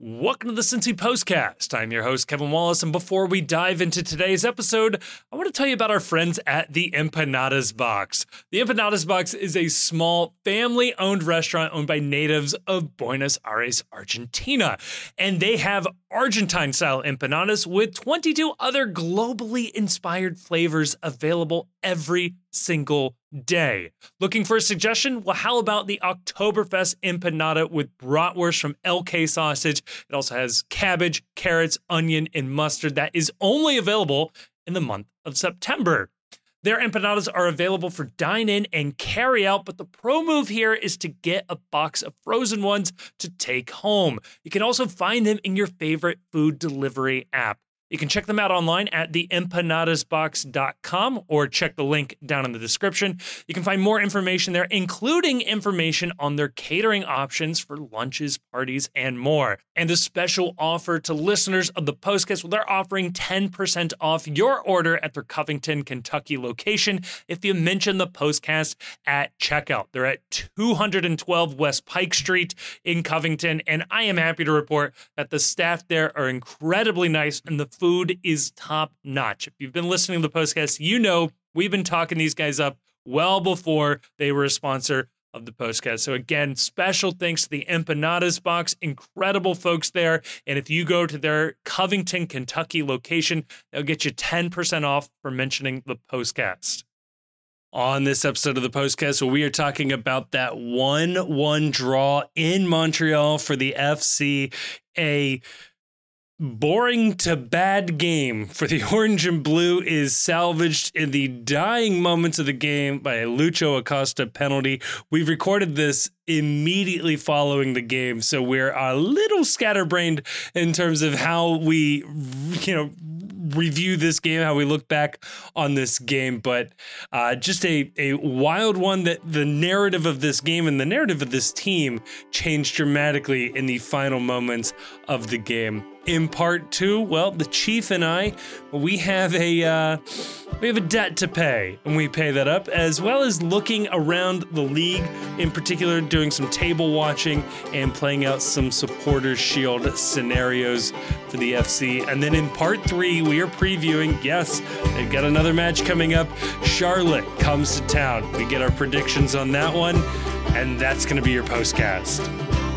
Welcome to the Cincy Postcast. I'm your host, Kevin Wallace. And before we dive into today's episode, I want to tell you about our friends at the Empanadas Box. The Empanadas Box is a small family owned restaurant owned by natives of Buenos Aires, Argentina. And they have Argentine style empanadas with 22 other globally inspired flavors available every single day. Looking for a suggestion? Well, how about the Oktoberfest empanada with bratwurst from LK Sausage? It also has cabbage, carrots, onion, and mustard that is only available in the month of September. Their empanadas are available for dine in and carry out, but the pro move here is to get a box of frozen ones to take home. You can also find them in your favorite food delivery app. You can check them out online at theempanadasbox.com or check the link down in the description. You can find more information there, including information on their catering options for lunches, parties, and more. And a special offer to listeners of the Postcast, well, they're offering 10% off your order at their Covington, Kentucky location if you mention the Postcast at checkout. They're at 212 West Pike Street in Covington, and I am happy to report that the staff there are incredibly nice and the food is top notch. If you've been listening to the postcast, you know we've been talking these guys up well before they were a sponsor of the postcast. So again, special thanks to the Empanadas Box, incredible folks there. And if you go to their Covington, Kentucky location, they'll get you 10% off for mentioning the postcast. On this episode of the postcast, we are talking about that 1 1 draw in Montreal for the FC. Boring to bad game for the orange and blue is salvaged in the dying moments of the game by a Lucho Acosta penalty. We've recorded this immediately following the game, so we're a little scatterbrained in terms of how we, you know, review this game, how we look back on this game, but uh, just a, a wild one that the narrative of this game and the narrative of this team changed dramatically in the final moments of the game. In part two, well, the chief and I, we have a uh, we have a debt to pay, and we pay that up, as well as looking around the league, in particular, doing some table watching and playing out some supporters shield scenarios for the FC. And then in part three, we are previewing. Yes, they've got another match coming up. Charlotte comes to town. We get our predictions on that one, and that's going to be your postcast.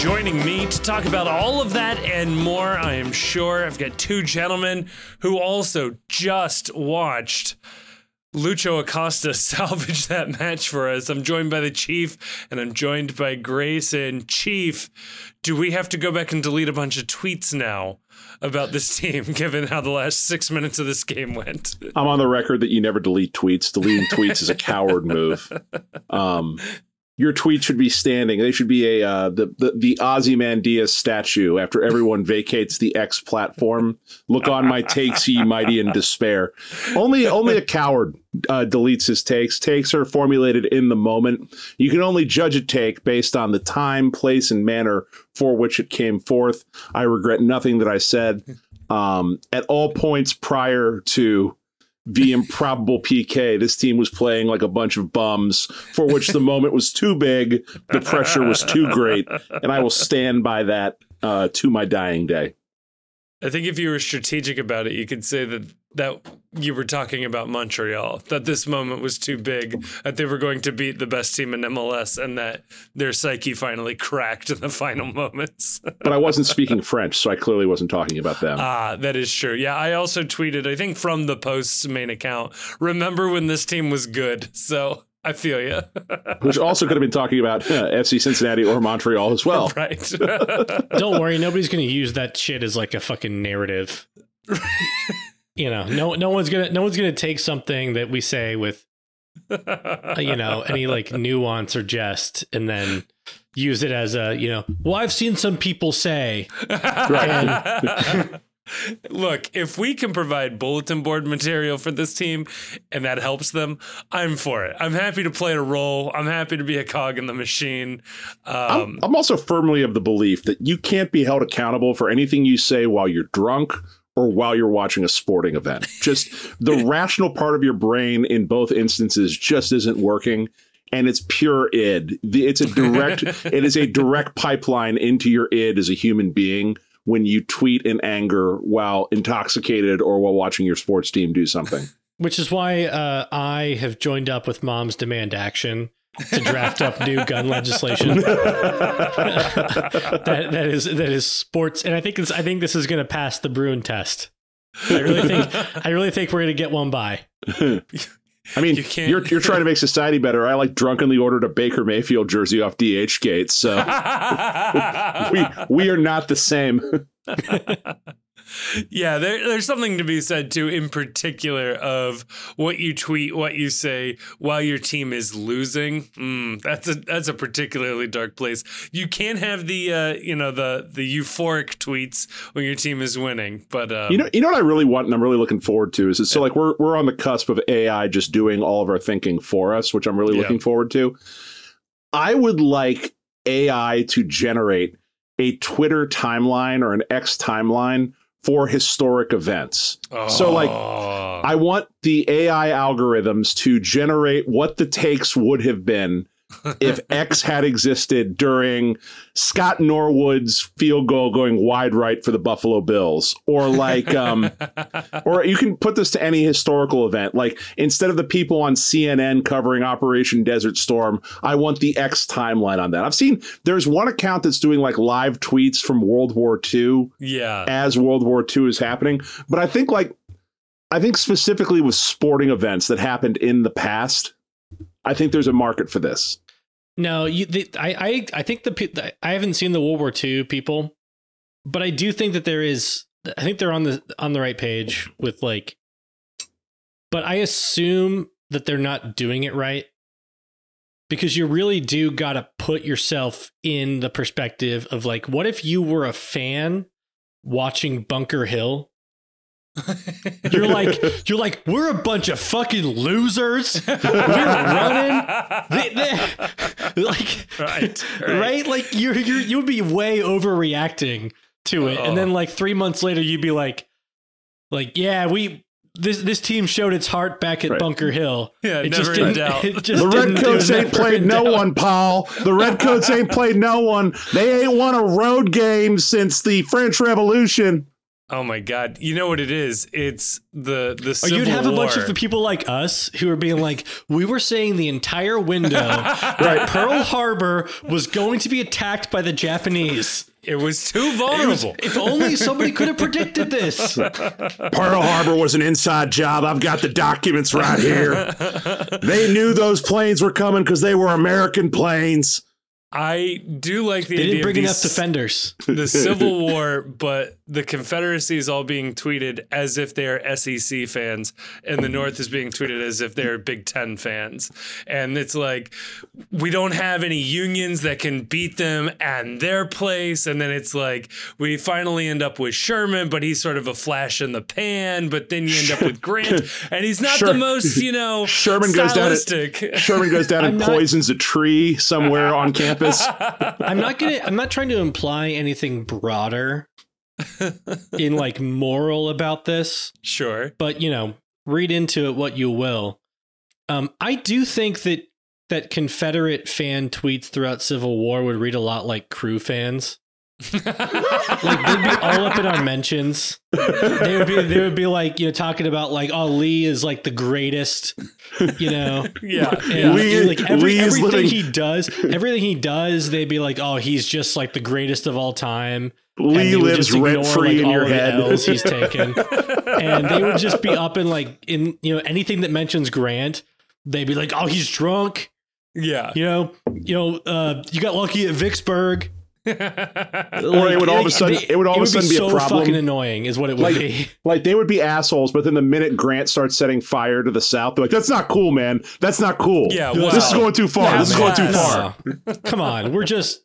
Joining me to talk about all of that and more, I am sure I've got two gentlemen who also just watched Lucho Acosta salvage that match for us. I'm joined by the Chief and I'm joined by Grayson. Chief, do we have to go back and delete a bunch of tweets now about this team, given how the last six minutes of this game went? I'm on the record that you never delete tweets. Deleting tweets is a coward move. Um, your tweet should be standing. They should be a uh, the the the Ozymandias statue after everyone vacates the X platform. Look on my takes, ye mighty in despair. Only only a coward uh, deletes his takes. Takes are formulated in the moment. You can only judge a take based on the time, place, and manner for which it came forth. I regret nothing that I said. Um, at all points prior to the improbable PK. This team was playing like a bunch of bums, for which the moment was too big, the pressure was too great, and I will stand by that uh, to my dying day. I think if you were strategic about it, you could say that that you were talking about Montreal, that this moment was too big, that they were going to beat the best team in MLS, and that their psyche finally cracked in the final moments. but I wasn't speaking French, so I clearly wasn't talking about them. Ah, that is true. Yeah, I also tweeted, I think from the Post's main account, remember when this team was good? So I feel you. Which also could have been talking about uh, FC Cincinnati or Montreal as well. right. Don't worry, nobody's going to use that shit as like a fucking narrative. you know, no no one's going to no one's going to take something that we say with uh, you know, any like nuance or jest and then use it as a, you know, well, I've seen some people say Right. and Look, if we can provide bulletin board material for this team and that helps them, I'm for it. I'm happy to play a role. I'm happy to be a cog in the machine. I'm, Um, I'm also firmly of the belief that you can't be held accountable for anything you say while you're drunk or while you're watching a sporting event. Just the rational part of your brain in both instances just isn't working. And it's pure id. It's a direct. it is a direct pipeline into your id as a human being when you tweet in anger while intoxicated or while watching your sports team do something. Which is why uh, I have joined up with Mom's Demand Action to draft up new gun legislation. that that is that is sports, and I think this I think this is going to pass the Bruen test. I really think I really think we're going to get one by. I mean, You can't- you're you're trying to make society better. I like drunkenly ordered a Baker Mayfield jersey off DH Gates, so we we are not the same. Yeah, there, there's something to be said too, in particular, of what you tweet, what you say while your team is losing. Mm, that's a that's a particularly dark place. You can't have the uh, you know the the euphoric tweets when your team is winning, but um, You know, you know what I really want, and I'm really looking forward to is it's so like we're we're on the cusp of AI just doing all of our thinking for us, which I'm really Yeah. looking forward to. I would like AI to generate a Twitter timeline or an X timeline for historic events. So, like, oh. I want the AI algorithms to generate what the takes would have been if X had existed during Scott Norwood's field goal going wide right for the Buffalo Bills, or like, um, or you can put this to any historical event. Like instead of the people on CNN covering Operation Desert Storm, I want the X timeline on that. I've seen there's one account that's doing like live tweets from World War II yeah, as World War II is happening. But I think like I think specifically with sporting events that happened in the past, I think there's a market for this. No, you, the, I, I, I think the I haven't seen the World War II people, but I do think that there is. I think they're on the on the right page with like, but I assume that they're not doing it right because you really do got to put yourself in the perspective of like, what if you were a fan watching Bunker Hill you're like you're like we're a bunch of fucking losers. We're running. They- they- like Right, right, right. Like you're you you would be way overreacting to it, and then oh. like three months later, you'd be like, like yeah, we this this team showed its heart back at Right. Bunker Hill. Yeah, it never just didn't. doubt. It just The Redcoats ain't played no doubt. one, Paul. The Redcoats ain't played no one. They ain't won a road game since the French Revolution. Oh my god, you know what it is? It's the the oh, Or Civil you'd have a bunch War. of people like us who are being like, we were saying the entire window that Pearl Harbor was going to be attacked by the Japanese. It was too It was- vulnerable. if only somebody could have predicted this. Pearl Harbor was an inside job. I've got the documents right here. They knew those planes were coming because they were American planes. I do like the They idea didn't bring of enough defenders. the Civil War, but the Confederacy is all being tweeted as if they're SEC fans, and the North is being tweeted as if they're Big Ten fans. And it's like, we don't have any unions that can beat them and their place. And then it's like, we finally end up with Sherman, but he's sort of a flash in the pan. But then you end up with Grant, and he's not Sher- the most, you know, Sherman goes down. stylistic. And, Sherman goes down I'm and not- poisons a tree somewhere on campus. I'm not gonna. I'm not trying to imply anything broader in like moral about this, sure. but you know, read into it what you will. Um, I do think that that Confederate fan tweets throughout Civil War would read a lot like crew fans. Like they'd be all up in our mentions. They would be they would be like, you know, talking about like, oh, Lee is like the greatest, you know. yeah. And, yeah. Lee- like every, Lee is everything living- he does, everything he does, they'd be like, "Oh, he's just like the greatest of all time." And Lee they would lives just ignore, rent free like, in all your the head. L's he's taken, and they would just be up in like in you know anything that mentions Grant, they'd be like, "Oh, he's drunk." yeah. You know, you know, uh, you got lucky at Vicksburg. Or it would all of a sudden- it would all of a sudden be a so problem. fucking annoying, is what it would Like- be. Like they would be assholes, but then the minute Grant starts setting fire to the south, they're like, "That's not cool, man. That's not cool. Yeah, this is going too far. Yeah, this is going too far." Come on, we're just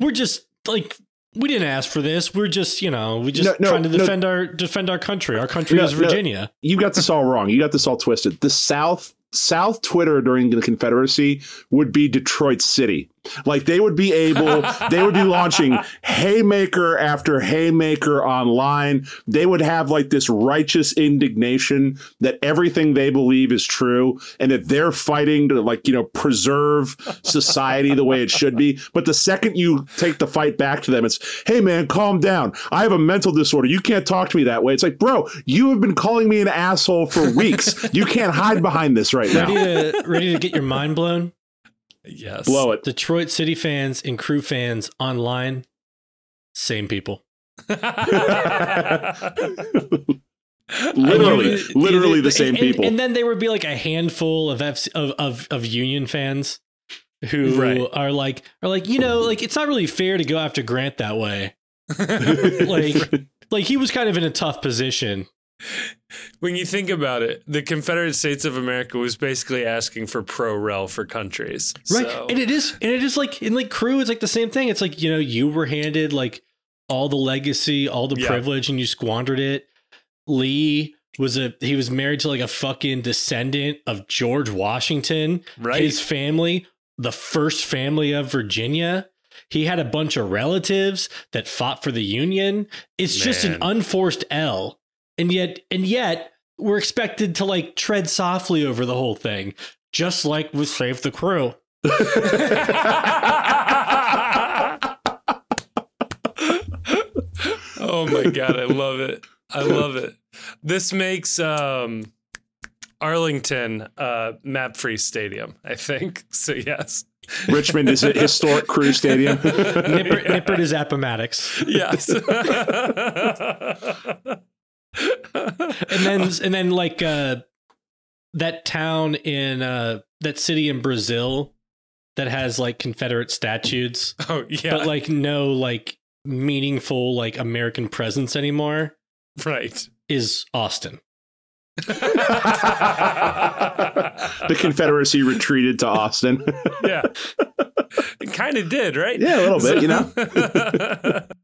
we're just like we didn't ask for this. We're just, you know, we just No, no, trying to no. defend our defend our country. Our country No, is no. Virginia. you got this all wrong. You got this all twisted. The South South Twitter during the Confederacy would be Detroit City. Like they would be able, they would be launching haymaker after haymaker online. They would have like this righteous indignation that everything they believe is true and that they're fighting to like, you know, preserve society the way it should be. But the second you take the fight back to them, it's, hey man, calm down. I have a mental disorder. You can't talk to me that way. It's like, bro, you have been calling me an asshole for weeks. you can't hide behind this right Ready now. to ready to get your mind blown? Yes. Blow it. Detroit City fans and crew fans online, same people. literally, I mean, literally the and- same and- people. And then there would be like a handful of FC, of, of of Union fans who Right. are like are like you know like it's not really fair to go after Grant that way. Like like he was kind of in a tough position. When you think about it, the Confederate States of America was basically asking for pro rel for countries. Right. So- And it is and it is like in like crew, it's like the same thing. It's like, you know, you were handed like all the legacy, all the Yeah. privilege, and you squandered it. Lee was a he was married to like a fucking descendant of George Washington. right. His family, the first family of Virginia. He had a bunch of relatives that fought for the Union. It's just an unforced L. And yet, and yet, we're expected to like tread softly over the whole thing, just like with Save the Crew. oh my god, I love it. I love it. This makes um Arlington uh Mapfre stadium, I think. So yes. Richmond is a historic crew stadium. Nipper, Nippert is Appomattox. Yes. And then, and then like uh, that town in uh, that city in Brazil that has like Confederate statues, oh yeah. but like no like meaningful like American presence anymore right. is Austin. The Confederacy retreated to Austin. yeah. It kind of did, right? Yeah, a little bit, you know.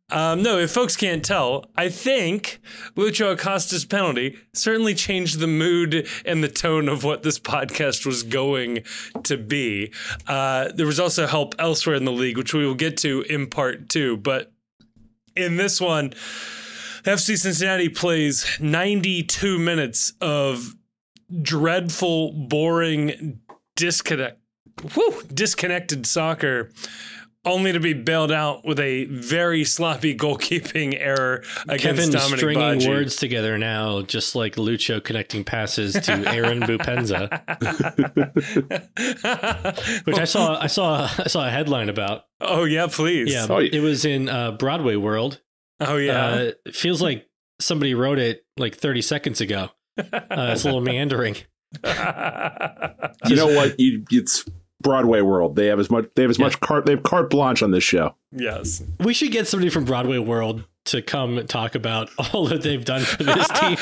um, no, if folks can't tell, I think Lucho Acosta's penalty certainly changed the mood and the tone of what this podcast was going to be. Uh, there was also help elsewhere in the league, which we will get to in part two. But in this one, FC Cincinnati plays 92 minutes of dreadful, boring, disconnect, whew, disconnected soccer, only to be bailed out with a very sloppy goalkeeping error against Kevin's Dominic stringing Badji. words together now, just like Lucho connecting passes to Aaron Boupendza, which I saw. I saw. I saw a headline about. oh yeah, please. Yeah, Oh, yeah. it was in uh, Broadway World. Oh yeah. Uh, it feels like somebody wrote it like 30 seconds ago. Uh, it's a little meandering. you know what? You, it's Broadway world. They have as much. They have as much carte. They have carte blanche on this show. yes. We should get somebody from Broadway World to come talk about all that they've done for this team.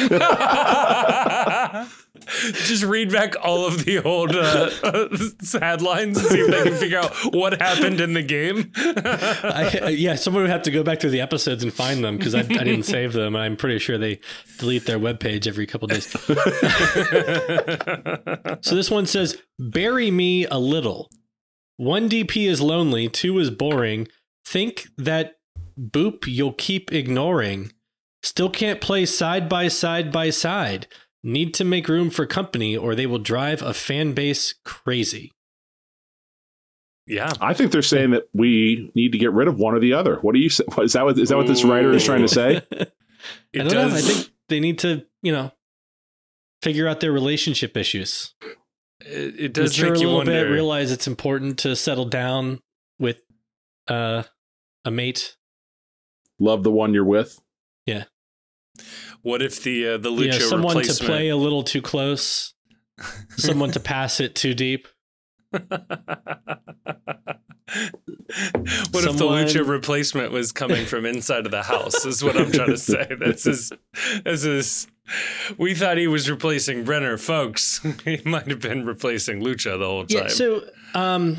Just read back all of the old uh, headlines and see if they can figure out what happened in the game. I, uh, yeah, someone would have to go back through the episodes and find them because I, I didn't save them. I'm pretty sure they delete their webpage every couple days. so this one says, Bury me a little. One DP is lonely, two is boring. Think that boop you'll keep ignoring. Still can't play side by side by side. Need to make room for company or they will drive a fan base crazy. yeah. I think they're saying that we need to get rid of one or the other. What do you say? Is that what is that what this writer is trying to say? I It don't does. know. I think they need to, you know, figure out their relationship issues. it, it does Mature a make you little wonder. bit, realize it's important to settle down with uh, a mate. Love the one you're with. What if the uh, the Yeah, Lucho someone to play a little too close, someone to pass it too deep. what if the Lucha replacement was coming from inside of the house? Is what I'm trying to say. This is this is. We thought he was replacing Brenner, folks. he might have been replacing Lucha the whole time. Yeah. So, um,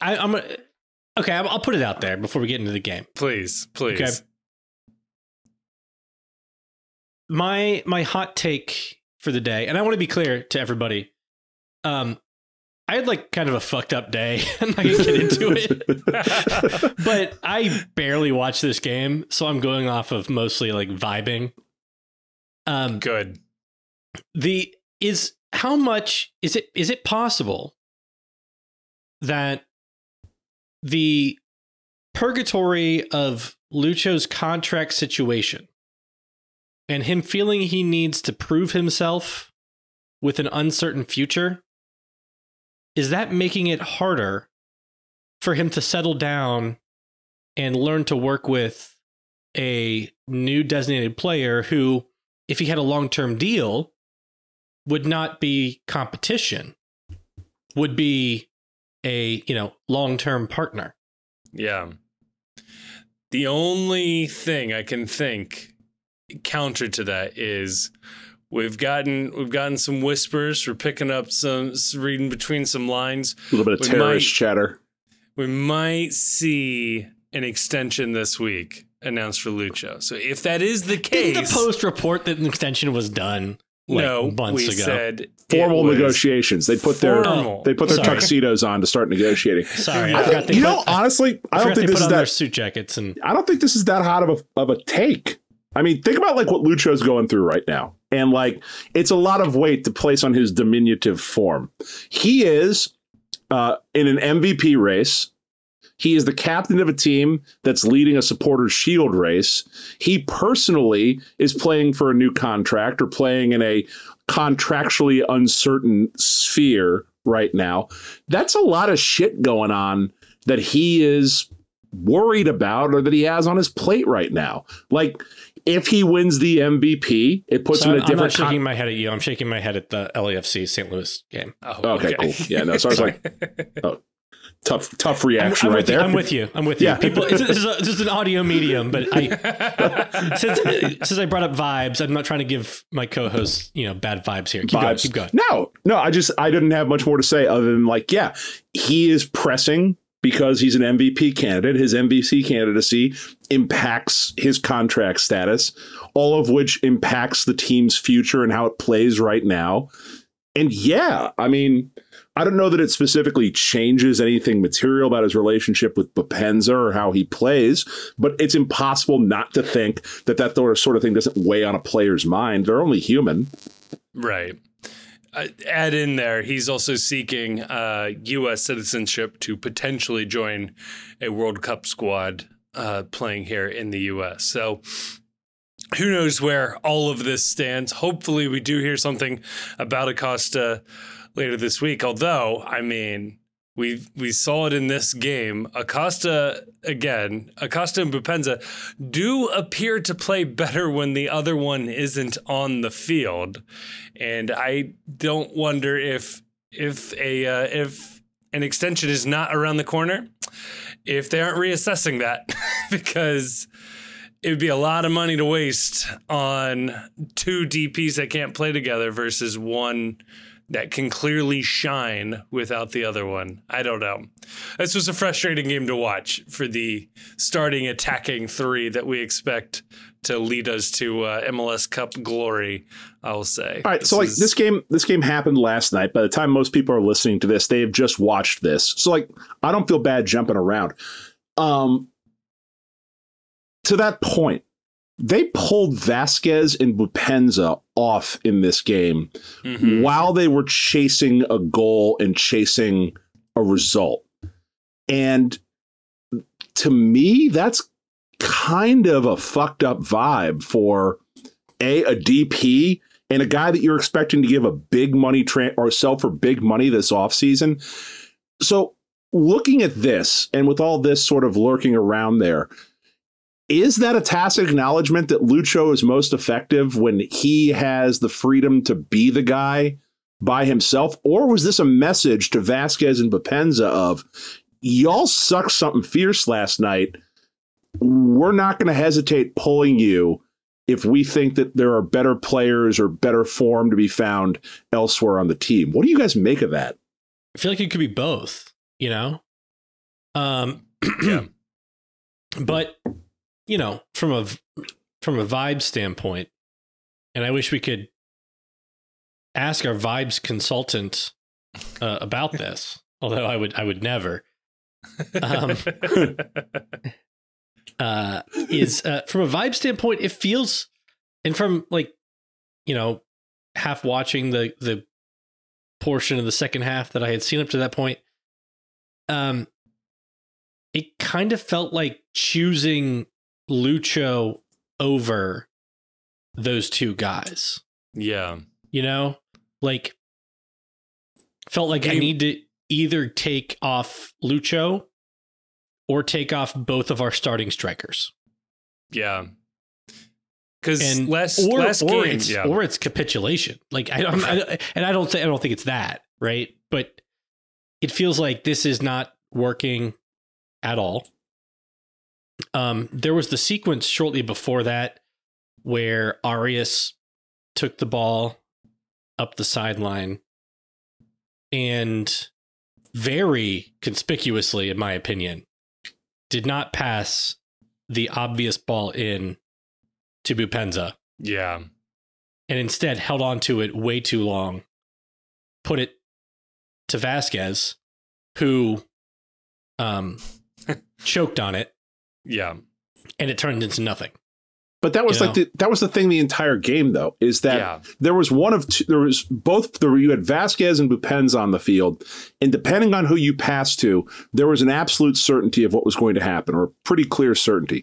I, I'm. Okay, I'll I'll put it out there before we get into the game. Please, please. Okay. My my hot take for the day, and I want to be clear to everybody. Um, I had like kind of a fucked up day. I'm not gonna get into it, but I barely watched this game, so I'm going off of mostly like vibing. Um, Good. the is how much is it is it possible that the purgatory of Lucho's contract situation and him feeling he needs to prove himself with an uncertain future is that making it harder for him to settle down and learn to work with a new designated player who if he had a long-term deal would not be competition would be a you know long-term partner Yeah. The only thing I can think counter to that is we've gotten we've gotten some whispers. We're picking up some reading between some lines. A little bit of We terrorist might- chatter. We might see an extension this week announced for Lucho. So if that is the case, Didn't the post report that an extension was done like no, months we ago said Formal negotiations. They put their formal. they put their Sorry. tuxedos on to start negotiating. sorry I i think- you put, know, honestly, I, I don't think they this put is on their that. suit jackets and I don't think this is that hot of a of a take. I mean, think about like what Lucho's going through right now, and like it's a lot of weight to place on his diminutive form. He is uh, in an MVP race. He is the captain of a team that's leading a supporters shield race. He personally is playing for a new contract or playing in a contractually uncertain sphere right now. That's a lot of shit going on that he is worried about or that he has on his plate right now. Like if he wins the MVP, it puts so him I'm, in a I'm not shaking con- my head at you i'm shaking my head at the lafc st louis game Oh, Okay, cool. Yeah, no, so I was like, oh, tough tough I'm, reaction I'm right with you, there. I'm with you. I'm with you. Yeah. People, it's, this, is a, this is an audio medium, but I since since I brought up vibes, I'm not trying to give my co-host you know bad vibes here. Keep going. Keep going. No, no, I just I didn't have much more to say other than like, yeah, he is pressing because he's an MVP candidate. His MVP candidacy impacts his contract status, all of which impacts the team's future and how it plays right now. And yeah, I mean, I don't know that it specifically changes anything material about his relationship with Boupendza or how he plays, but it's impossible not to think that that sort of thing doesn't weigh on a player's mind. They're only human. Right. Uh, add in there, he's also seeking uh, U.S. citizenship to potentially join a World Cup squad uh, playing here in the U.S. So who knows where all of this stands? Hopefully, we do hear something about Acosta later this week. Although, I mean, we we saw it in this game. Acosta again, Acosta and Boupendza do appear to play better when the other one isn't on the field, and I don't wonder if if a uh, if an extension is not around the corner, if they aren't reassessing that because it would be a lot of money to waste on two DPs that can't play together versus one that can clearly shine without the other one. I don't know. This was a frustrating game to watch for the starting attacking three that we expect to lead us to uh, MLS Cup glory. I will say. All right, so like is- this game, this game happened last night. By the time most people are listening to this, they have just watched this. So like, I don't feel bad jumping around. Um, to that point, they pulled Vazquez and Boupendza off in this game Mhm. while they were chasing a goal and chasing a result. And to me, that's kind of a fucked up vibe for a a DP and a guy that you're expecting to give a big money tra- or sell for big money this offseason. So, looking at this and with all this sort of lurking around there, is that a tacit acknowledgement that Lucho is most effective when he has the freedom to be the guy by himself? Or was this a message to Vazquez and Boupendza of, y'all sucked something fierce last night? We're not going to hesitate pulling you if we think that there are better players or better form to be found elsewhere on the team. What do you guys make of that? I feel like it could be both. You know, Um, Yeah. but you know, from a from a vibe standpoint, and I wish we could ask our vibes consultant uh, about this. Although I would, I would never. Um, uh, is uh, from a vibe standpoint, it feels, and from like, you know, half watching the the portion of the second half that I had seen up to that point, um, it kind of felt like choosing Lucho over those two guys. yeah. You know, like felt like I need to either take off Lucho or take off both of our starting strikers. Yeah. Because last or, last or game, it's yeah. or it's capitulation. Like I, I'm, I and I don't think I don't think it's that right, but it feels like this is not working at all. Um, there was the sequence shortly before that where Arias took the ball up the sideline and very conspicuously, in my opinion, did not pass the obvious ball in to Boupendza yeah. and instead held on to it way too long, put it to Vazquez, who um, choked on it, Yeah. and it turned into nothing. But that was You like the, that was the thing the entire game though is that yeah. there was one of two, there was both there you had Vazquez and Bupenz on the field, and depending on who you passed to, there was an absolute certainty of what was going to happen, or a pretty clear certainty.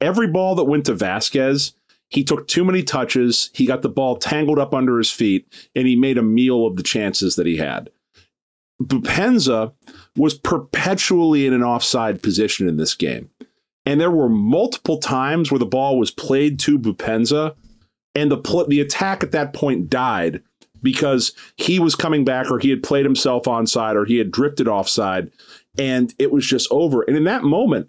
Every ball that went to Vazquez, he took too many touches, he got the ball tangled up under his feet, and he made a meal of the chances that he had. Boupendza was perpetually in an offside position in this game. And there were multiple times where the ball was played to Boupendza, and the pl- the attack at that point died because he was coming back, or he had played himself onside, or he had drifted offside, and it was just over. And in that moment,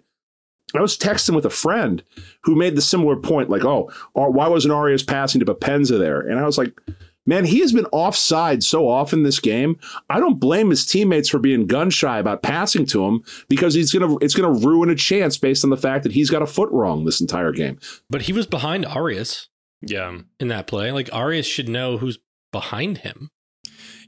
I was texting with a friend who made the similar point, like, "Oh, why wasn't Arias passing to Boupendza there?" And I was like, "Man, he has been offside so often this game. I don't blame his teammates for being gun shy about passing to him because he's gonna it's gonna ruin a chance based on the fact that he's got a foot wrong this entire game." But he was behind Arias Yeah. in that play. Like Arias should know who's behind him.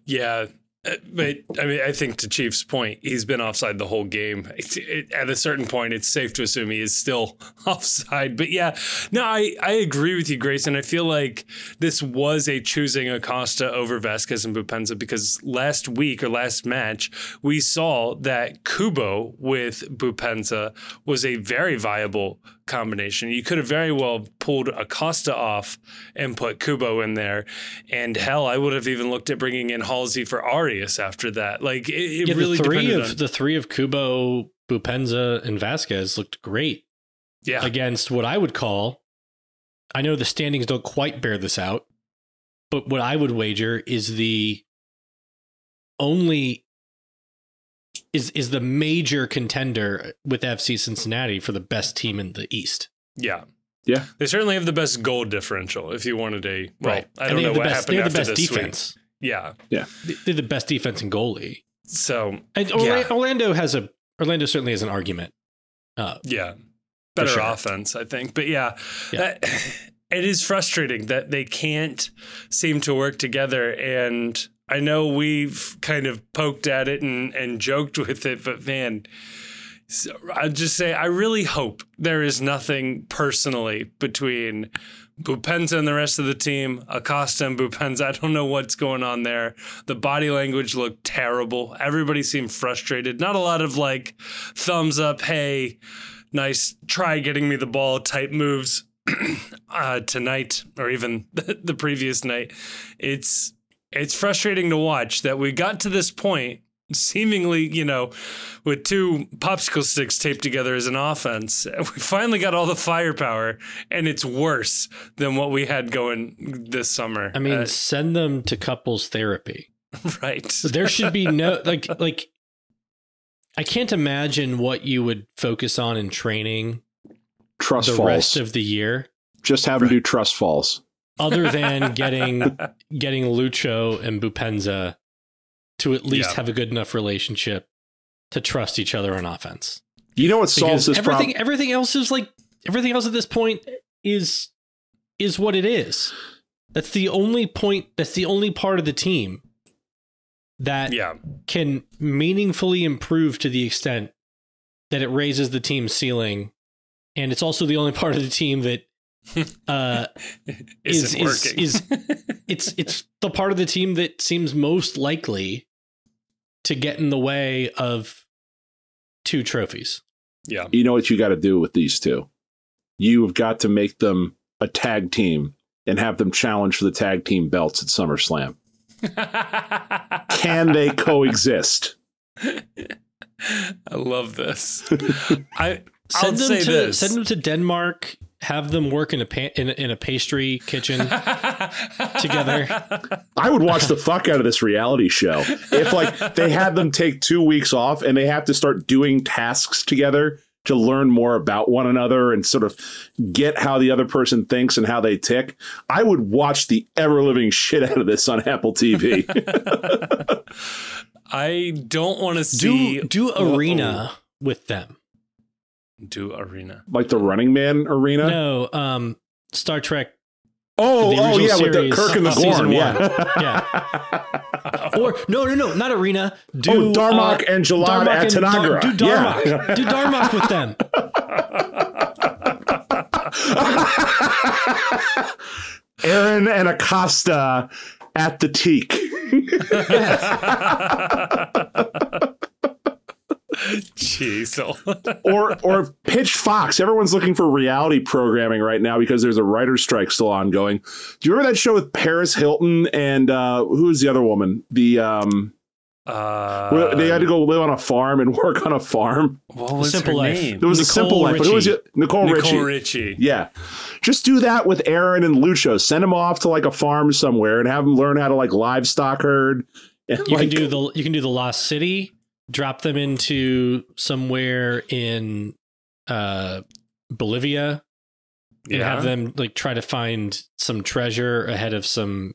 Yeah. Uh, But I mean, I think to Chief's point, he's been offside the whole game. It, it, at a certain point, it's safe to assume he is still offside. But yeah, no, I, I agree with you, Grayson. I feel like this was a choosing Acosta over Vazquez and Boupendza because last week or last match, we saw that Kubo with Boupendza was a very viable combination. You could have very well pulled Acosta off and put Kubo in there. And hell, I would have even looked at bringing in Halsey for Arias after that. Like it, it yeah, really the three of on, the three of Kubo, Boupendza, and Vazquez looked great yeah, against what I would call. I know the standings don't quite bear this out, but what I would wager is the only is is the major contender with FC Cincinnati for the best team in the East. yeah. Yeah. They certainly have the best goal differential if you wanted a well, right. I don't know the what best, happened they have after the best this week. defense. Yeah. They- They're the best defense and goalie. So And Orla- Yeah. Orlando has a Orlando certainly has an argument. Uh, Yeah. Better sure. offense, I think. But yeah, Yeah. that- it is frustrating that they can't seem to work together. And I know we've kind of poked at it and, and joked with it, but man, I'd just say I really hope there is nothing personally between Boupendza and the rest of the team, Acosta and Boupendza. I don't know what's going on there. The body language looked terrible. Everybody seemed frustrated. Not a lot of like thumbs up, hey, nice try getting me the ball type moves uh, tonight or even the previous night. It's it's frustrating to watch that we got to this point seemingly, you know, with two popsicle sticks taped together as an offense. We finally got all the firepower and it's worse than what we had going this summer. I mean, Uh, send them to couples therapy. right. There should be no like like. I can't imagine what you would focus on in training Trust the falls. rest of the year, Just have them do trust falls. Other than getting getting Lucho and Boupendza to at least Yeah. have a good enough relationship to trust each other on offense. You know what solves Because this everything problem? everything else is like everything else at this point is is what it is. That's the only point that's the only part of the team that Yeah. can meaningfully improve to the extent that it raises the team's ceiling. And it's also the only part of the team that uh Isn't is- working. is- it's it's the part of the team that seems most likely to get in the way of two trophies. yeah. you know what you got to do with these two. You've got to make them a tag team and have them challenge for the tag team belts at SummerSlam. Can they coexist? I love this. I Send I'll them say to this. send them to Denmark. Have them work in a pa- in, in a pastry kitchen. together. I would watch the fuck out of this reality show. If like they had them take 2 weeks off and they have to start doing tasks together to learn more about one another and sort of get how the other person thinks and how they tick, I would watch the ever living shit out of this on Apple TV. I don't want to see Do do arena with them. Do arena. like the Running Man arena. No, um, Star Trek Oh, The oh original yeah, with the Kirk and the uh, season Gorn. one. Yeah. or no no no not arena. Do oh, Darmok uh, and Jalad at and Dar- Tanagra. do Darmok. Yeah. do Darmok with them. Aaron and Acosta at the teak. Jeez. or or Pitch Fox. Everyone's looking for reality programming right now because there's a writer's strike still ongoing. Do you remember that show with Paris Hilton and uh who's the other woman? The um uh, they had to go live on a farm and work on a farm. What was Simple her Life. name? There was a Nicole simple life, but who was Richie. it? Nicole, Nicole Richie. Richie. Yeah. Just do that with Aaron and Lucho. Send them off to like a farm somewhere and have them learn how to like livestock herd. And You like, can do the you can do the Lost City. Drop them into somewhere in uh, Bolivia and Yeah. have them like try to find some treasure ahead of some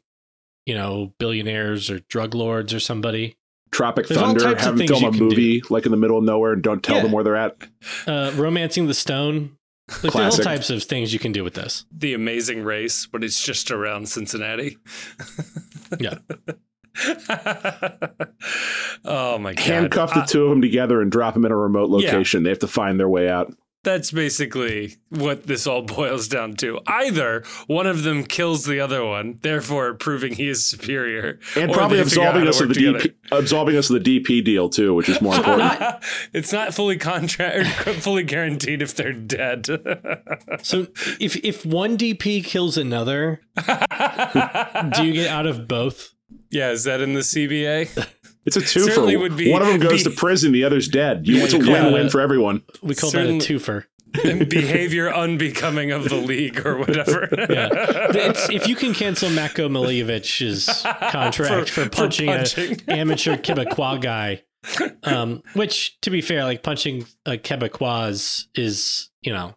you know billionaires or drug lords or somebody. Tropic There's all Thunder, types of have them film a you can movie like in the middle of nowhere and don't tell Yeah. them where they're at. Uh, romancing the stone. Like, there's all types of things you can do with this. the Amazing Race, but it's just around Cincinnati. Yeah. oh my god! Handcuff the Uh, two of them together and drop them in a remote Yeah. location. They have to find their way out. that's basically what this all boils down to. Either one of them kills the other one, therefore proving he is superior, And probably they figure out absolving us of the work DP, absolving us of the DP deal too, which is more important. it's not fully contract fully guaranteed if they're dead. So if if one DP kills another, do you get out of both? Yeah, is that in the CBA? It's a two for Certainly would be- one of them goes be- to prison, the other's dead. You, Yeah, it's a win-win for everyone. We call Certainly- that a twofer. Behavior unbecoming of the league or whatever. Yeah. It's, if you can cancel Mako Milivic's contract for, For- for punching, punching. an amateur Quebecois guy, um, which to be fair, like punching a Quebecois is, you know,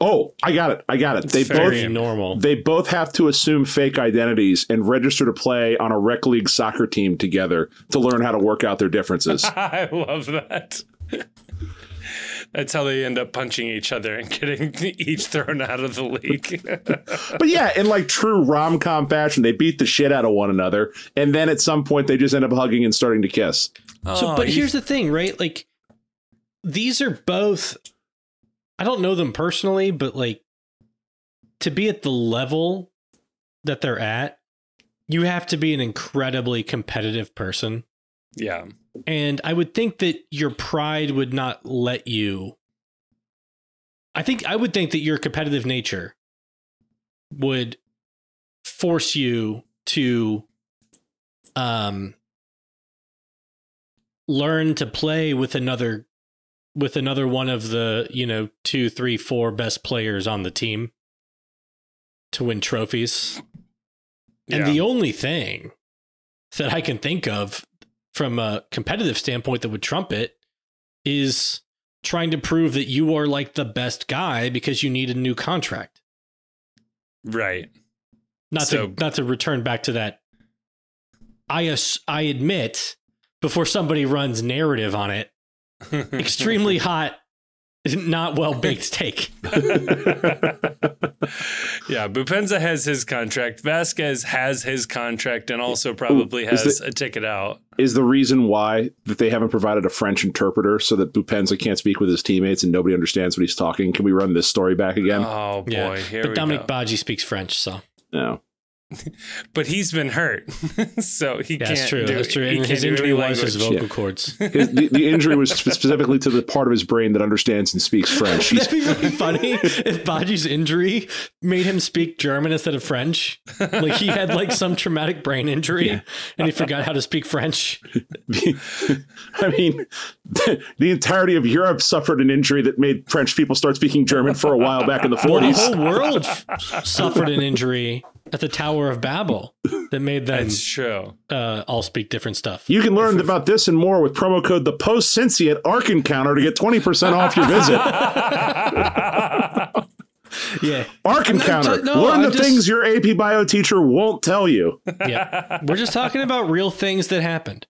Oh, I got it. I got it. It's They both normal. They both have to assume fake identities and register to play on a rec league soccer team together to learn how to work out their differences. I love that. That's how they end up punching each other and getting each thrown out of the league. but yeah, in like true rom com fashion, they beat the shit out of one another, and then at some point they just end up hugging and starting to kiss. So, Oh, but you- here's the thing, right? Like, these are both. I don't know them personally, but like, to be at the level that they're at, you have to be an incredibly competitive person. yeah, And I would think that your pride would not let you. I think I would think that your competitive nature would force you to um learn to play with another with another one of the you know two three four best players on the team to win trophies and the only thing that I can think of from a competitive standpoint that would trump it is trying to prove that you are like the best guy because you need a new contract. right. Not So- to not to return back to that. I I admit before somebody runs narrative on it extremely hot, not well baked steak. yeah, Boupendza has his contract. Vazquez has his contract and also probably Is has the- a ticket out. Is the reason why that they haven't provided a French interpreter so that Boupendza can't speak with his teammates and nobody understands what he's talking? Can we run this story back again? Oh boy, Yeah, here but we Dominic go. Badji speaks French, so no. but he's been hurt, so he yeah, can't. that's true. Do, That's true. He And his injury was his language. vocal cords. His- the, the injury was specifically to the part of his brain that understands and speaks French. He's, That'd be really funny if Badji's injury made him speak German instead of French. Like he had like some traumatic brain injury Yeah. and he forgot how to speak French. I mean, the, the entirety of Europe suffered an injury that made French people start speaking German for a while back in the Well, the whole world suffered an injury at the Tower of Babel that made them That's true. uh, all speak different stuff. You can learn about this and more with promo code the post Cincy at Ark Encounter to get 20% off your visit. Yeah, Ark Encounter. t- no, Learn the I'm just- things your AP Bio teacher won't tell you. yeah. We're just talking about real things that happened.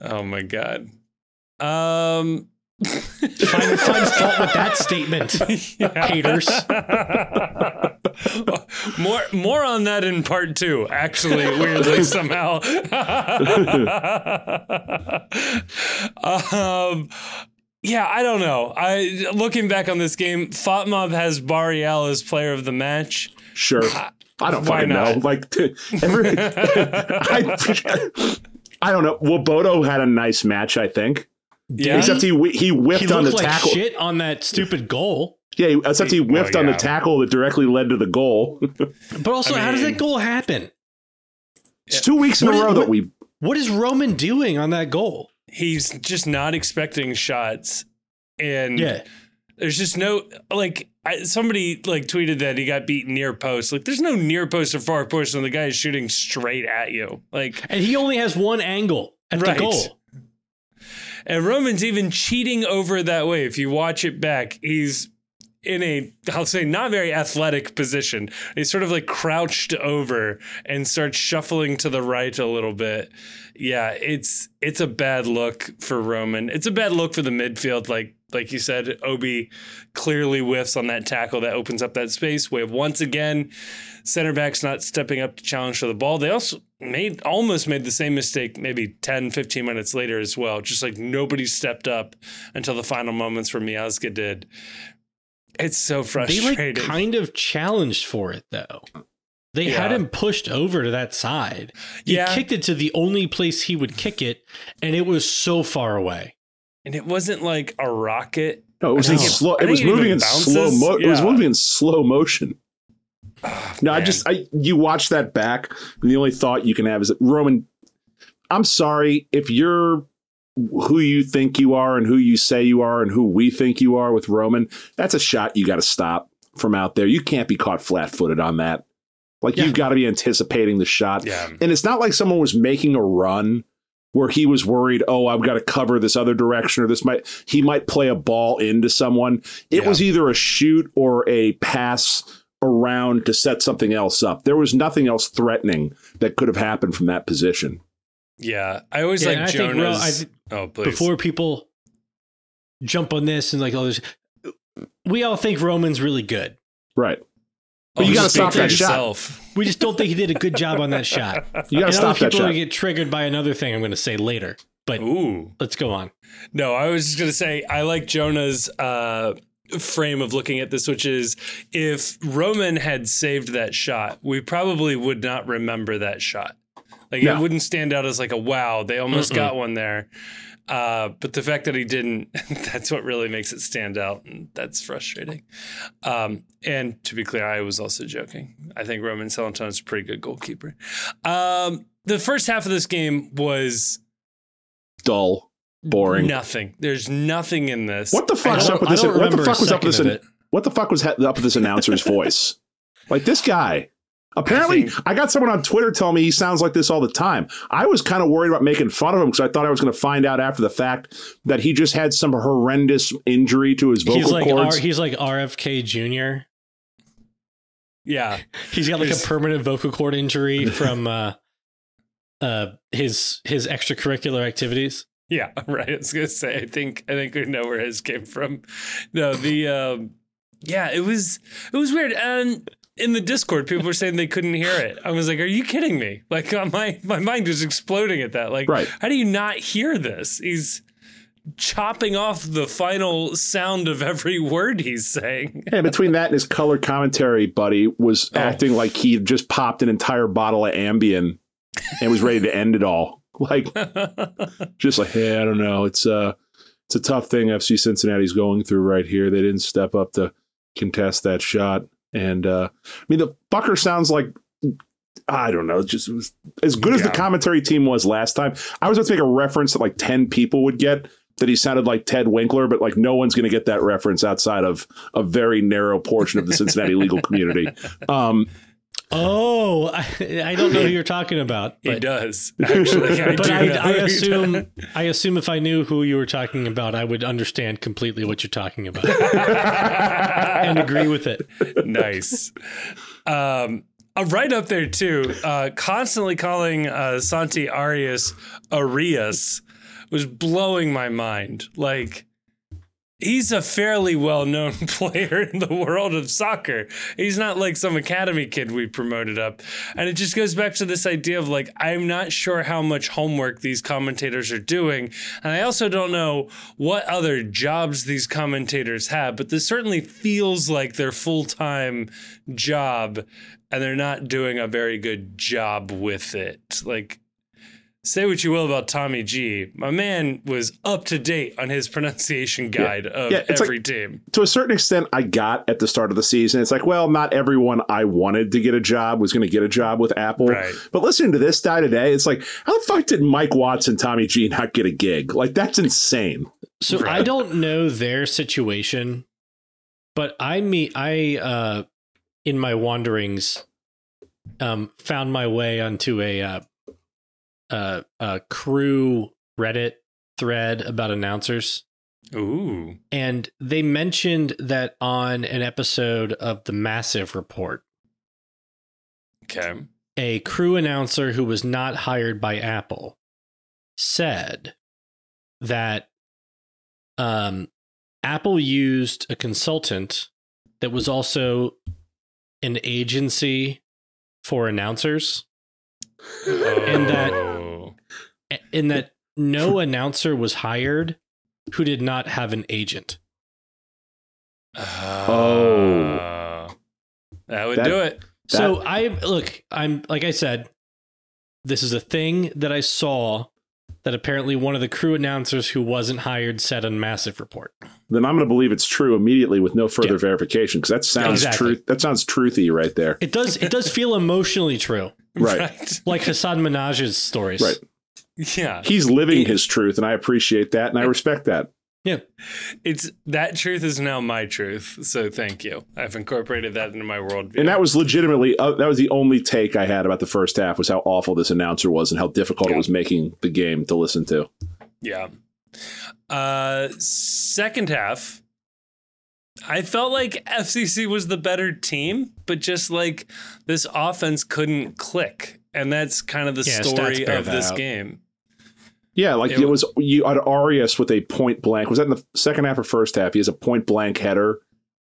Oh my god. Um. Find, find fault with that statement, haters. more more on that in part two actually weirdly somehow um yeah i don't know i looking back on this game FotMob has Barreal as player of the match Sure. I don't Why fucking know. Like, every, I, I don't know. Well, Bodo had a nice match, I think. Yeah Except he whi- he whiffed He on the like tackle. shit on that stupid goal. Yeah, except he Well, oh, whiffed on the tackle that directly led to the goal. But also, I how does that goal happen? it's two weeks in What a is- row that we. What is Roman doing on that goal? he's just not expecting shots and Yeah. there's just no like I, somebody like tweeted that he got beat near post like there's no near post or far post when the guy is shooting straight at you like And he only has one angle at Right. the goal. And roman's even cheating over that way. If you watch it back he's in a i'll say not very athletic position. He's sort of like crouched over and starts shuffling to the right a little bit. Yeah it's it's a bad look for roman. It's a bad look for the midfield like like you said obi clearly whiffs on that tackle that opens up that space. We have once again. Center backs not stepping up to challenge for the ball. They also made almost made the same mistake maybe 10 15 minutes later as well just like nobody stepped up until the final moments where miazga did it's so frustrating They frustrating like kind of challenged for it though. They had Yeah. him pushed over to that side. He Yeah. kicked it to the only place he would kick it, and it was so far away. and it wasn't like a rocket No, it was I in slow. It was think it moving in bounces. slow. Mo- It was moving in slow motion. No, I just I you watch that back, and the only thought you can have is that Roman. I'm sorry if you're who you think you are and who you say you are and who we think you are with Roman. That's a shot you got to stop from out there. You can't be caught flat-footed on that. Like Yeah. you've got to be anticipating the shot. yeah And it's not like someone was making a run where he was worried, oh, I've got to cover this other direction or this might he might play a ball into someone. It Yeah. was either a shoot or a pass around to set something else up. There was nothing else threatening that could have happened from that position. yeah i always Yeah, and like I think, Ro- jonah's I thi- oh please Before people jump on this and like all this, we all think Roman's really good. Right. Oh, you gotta speak stop for that shot. yourself. We just don't think he did a good job on that shot. You gotta other stop that people shot. gonna get triggered by another thing I'm going to say later. But ooh let's go on. No, I was just gonna say I like Jonah's uh, frame of looking at this, which is if Roman had saved that shot, we probably would not remember that shot. Like No. it wouldn't stand out as like a wow, they almost Mm-mm. got one there. Uh, but the fact that he didn't, that's what really makes it stand out. And that's frustrating. Um, and to be clear, I was also joking. I think Roman Celentano is a pretty good goalkeeper. Um, the first half of this game was Dull, boring. Nothing. There's nothing in this. What the fuck's up with this? What the fuck was up with this? it. What the fuck was ha- up with this announcer's voice? Like this guy. Apparently, I, think- got someone on Twitter telling me he sounds like this all the time. I was kind of worried about making fun of him because I thought I was going to find out after the fact that he just had some horrendous injury to his vocal He's like R, cords. he's like RFK Jr. Yeah. He's got like His- a permanent vocal cord injury from uh, uh, his his extracurricular activities. Yeah, right. I was gonna say. I think I think we know where his came from. No, the um, yeah, it was it was weird. And in the Discord, people were saying they couldn't hear it. I was like, "Are you kidding me?" Like my my mind was exploding at that. Like, Right. how do you not hear this? He's chopping off the final sound of every word he's saying. And between that and his color commentary buddy was Oh. acting like he just popped an entire bottle of Ambien and was ready to end it all. Like just like, hey, I don't know. It's uh it's a tough thing FC Cincinnati's going through right here. They didn't step up to contest that shot. And uh I mean the fucker sounds like I don't know, just as good as the commentary team was last time. I was about to make a reference that like 10 people would get that he sounded like Ted Winkler, but like no one's going to get that reference outside of a very narrow portion of the Cincinnati legal community. Um, Oh, I, I don't know who you're talking about. he But, does actually. I but I, I assume I assume if I knew who you were talking about, I would understand completely what you're talking about and agree with it. nice. Um, uh, right up there too. Uh, constantly calling uh, Santi Arias Arias was blowing my mind. Like he's a fairly well-known player in the world of soccer. He's not like some academy kid we promoted up. And it just goes back to this idea of like I'm not sure how much homework these commentators are doing, and I also don't know what other jobs these commentators have, but this certainly feels like their full-time job and they're not doing a very good job with it. Like Say what you will about Tommy G. My man was up to date on his pronunciation guide of Yeah, it's like- every team. to a certain extent, I got at the start of the season. It's like, well, not everyone I wanted to get a job was going to get a job with Apple. Right. But listening to this guy today, it's like, how the fuck did Mike Watts and Tommy G not get a gig? Like, that's insane. So Right. I don't know their situation, but I meet I uh in my wanderings um found my way onto a uh uh, uh crew Reddit thread about announcers Ooh. and they mentioned that on an episode of the Massive Report Okay. a crew announcer who was not hired by Apple said that um, Apple used a consultant that was also an agency for announcers, And that- A- and that no announcer was hired who did not have an agent. Ah. Oh. That would That- do it. So I look, I'm like I said, this is a thing that I saw that apparently one of the crew announcers who wasn't hired said on Massive Report. Then I'm going to believe it's true immediately with no further Yeah. verification because that sounds Exactly. true. That sounds truthy right there. It does it does feel emotionally true, Right. like Hasan Minhaj's stories. Right. Yeah. He's living It- his truth, and I appreciate that, and I respect that. Yeah. It's that truth is now my truth. So thank you. I've incorporated that into my worldview. And that was legitimately uh, that was the only take I had about the first half was how awful this announcer was and how difficult it was making the game to listen to. Yeah. Uh second half I felt like FCC was the better team, but just like this offense couldn't click. And that's kind of the Yeah, story of this out. game. Yeah, like It it, was you had Arias with a point blank. Was that in the second half or first half? He has a point blank header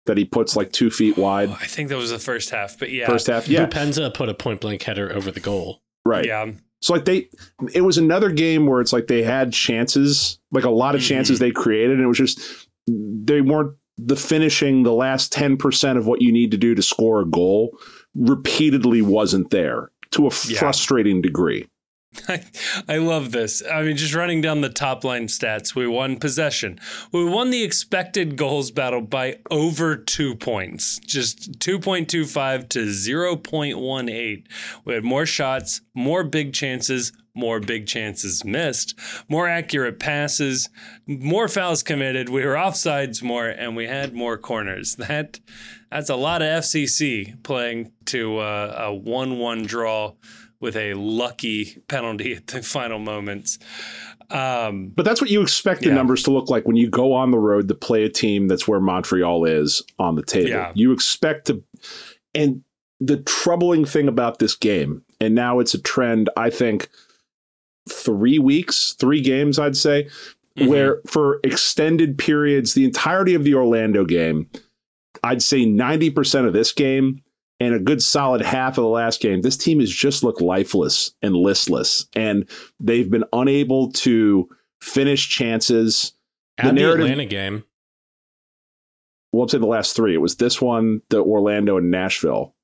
that he puts like two feet wide. I think that was the first half, but yeah. First half, yeah, Boupendza put a point blank header over the goal. right. Yeah. So like they, it was another game where it's like they had chances, like a lot of chances Mm-hmm. they created, and it was just they weren't the finishing. The last ten percent of what you need to do to score a goal repeatedly wasn't there to a Yeah. frustrating degree. I, I love this. I mean, just running down the top line stats, we won possession. We won the expected goals battle by over two points, just 2.25 to 0.18. We had more shots, more big chances, more big chances missed, more accurate passes, more fouls committed. We were offsides more, and we had more corners. That that's a lot of FCC playing to uh, a one-one draw with a lucky penalty at the final moments. Um, But that's what you expect the Yeah. numbers to look like when you go on the road to play a team that's where Montreal is on the table. Yeah. You expect to, and the troubling thing about this game, and now it's a trend, I think, three weeks, three games, I'd say, Mhm. where for extended periods, the entirety of the Orlando game, I'd say 90% of this game and a good solid half of the last game, this team has just looked lifeless and listless. And they've been unable to finish chances. Add the, narrative- Atlanta game. Well, I'm saying the last three. It was this one, the Orlando, and Nashville.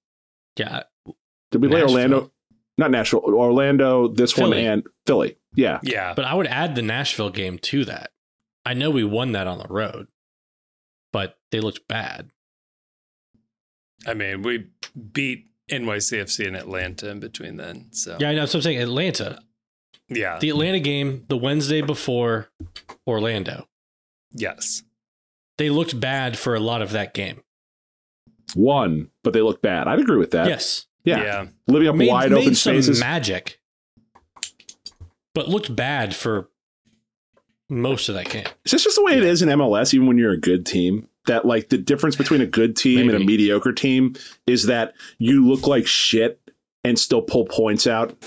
Yeah. Did we play Orlando? Not Nashville, Orlando, this one, and Philly. Yeah. yeah. But I would add the Nashville game to that. I know we won that on the road, but they looked bad. I mean, we beat NYCFC in Atlanta in between then. So Yeah, I know. So I'm saying Atlanta. yeah. The Atlanta game, the Wednesday before Orlando. yes. They looked bad for a lot of that game. One, but they looked bad. I'd agree with that. yes. Yeah. Living up Made, wide made open some spaces. magic, but looked bad for most of that game. Is this just the way it is in MLS, even when you're a good team? That like the difference between a good team and a mediocre team is that you look like shit and still pull points out.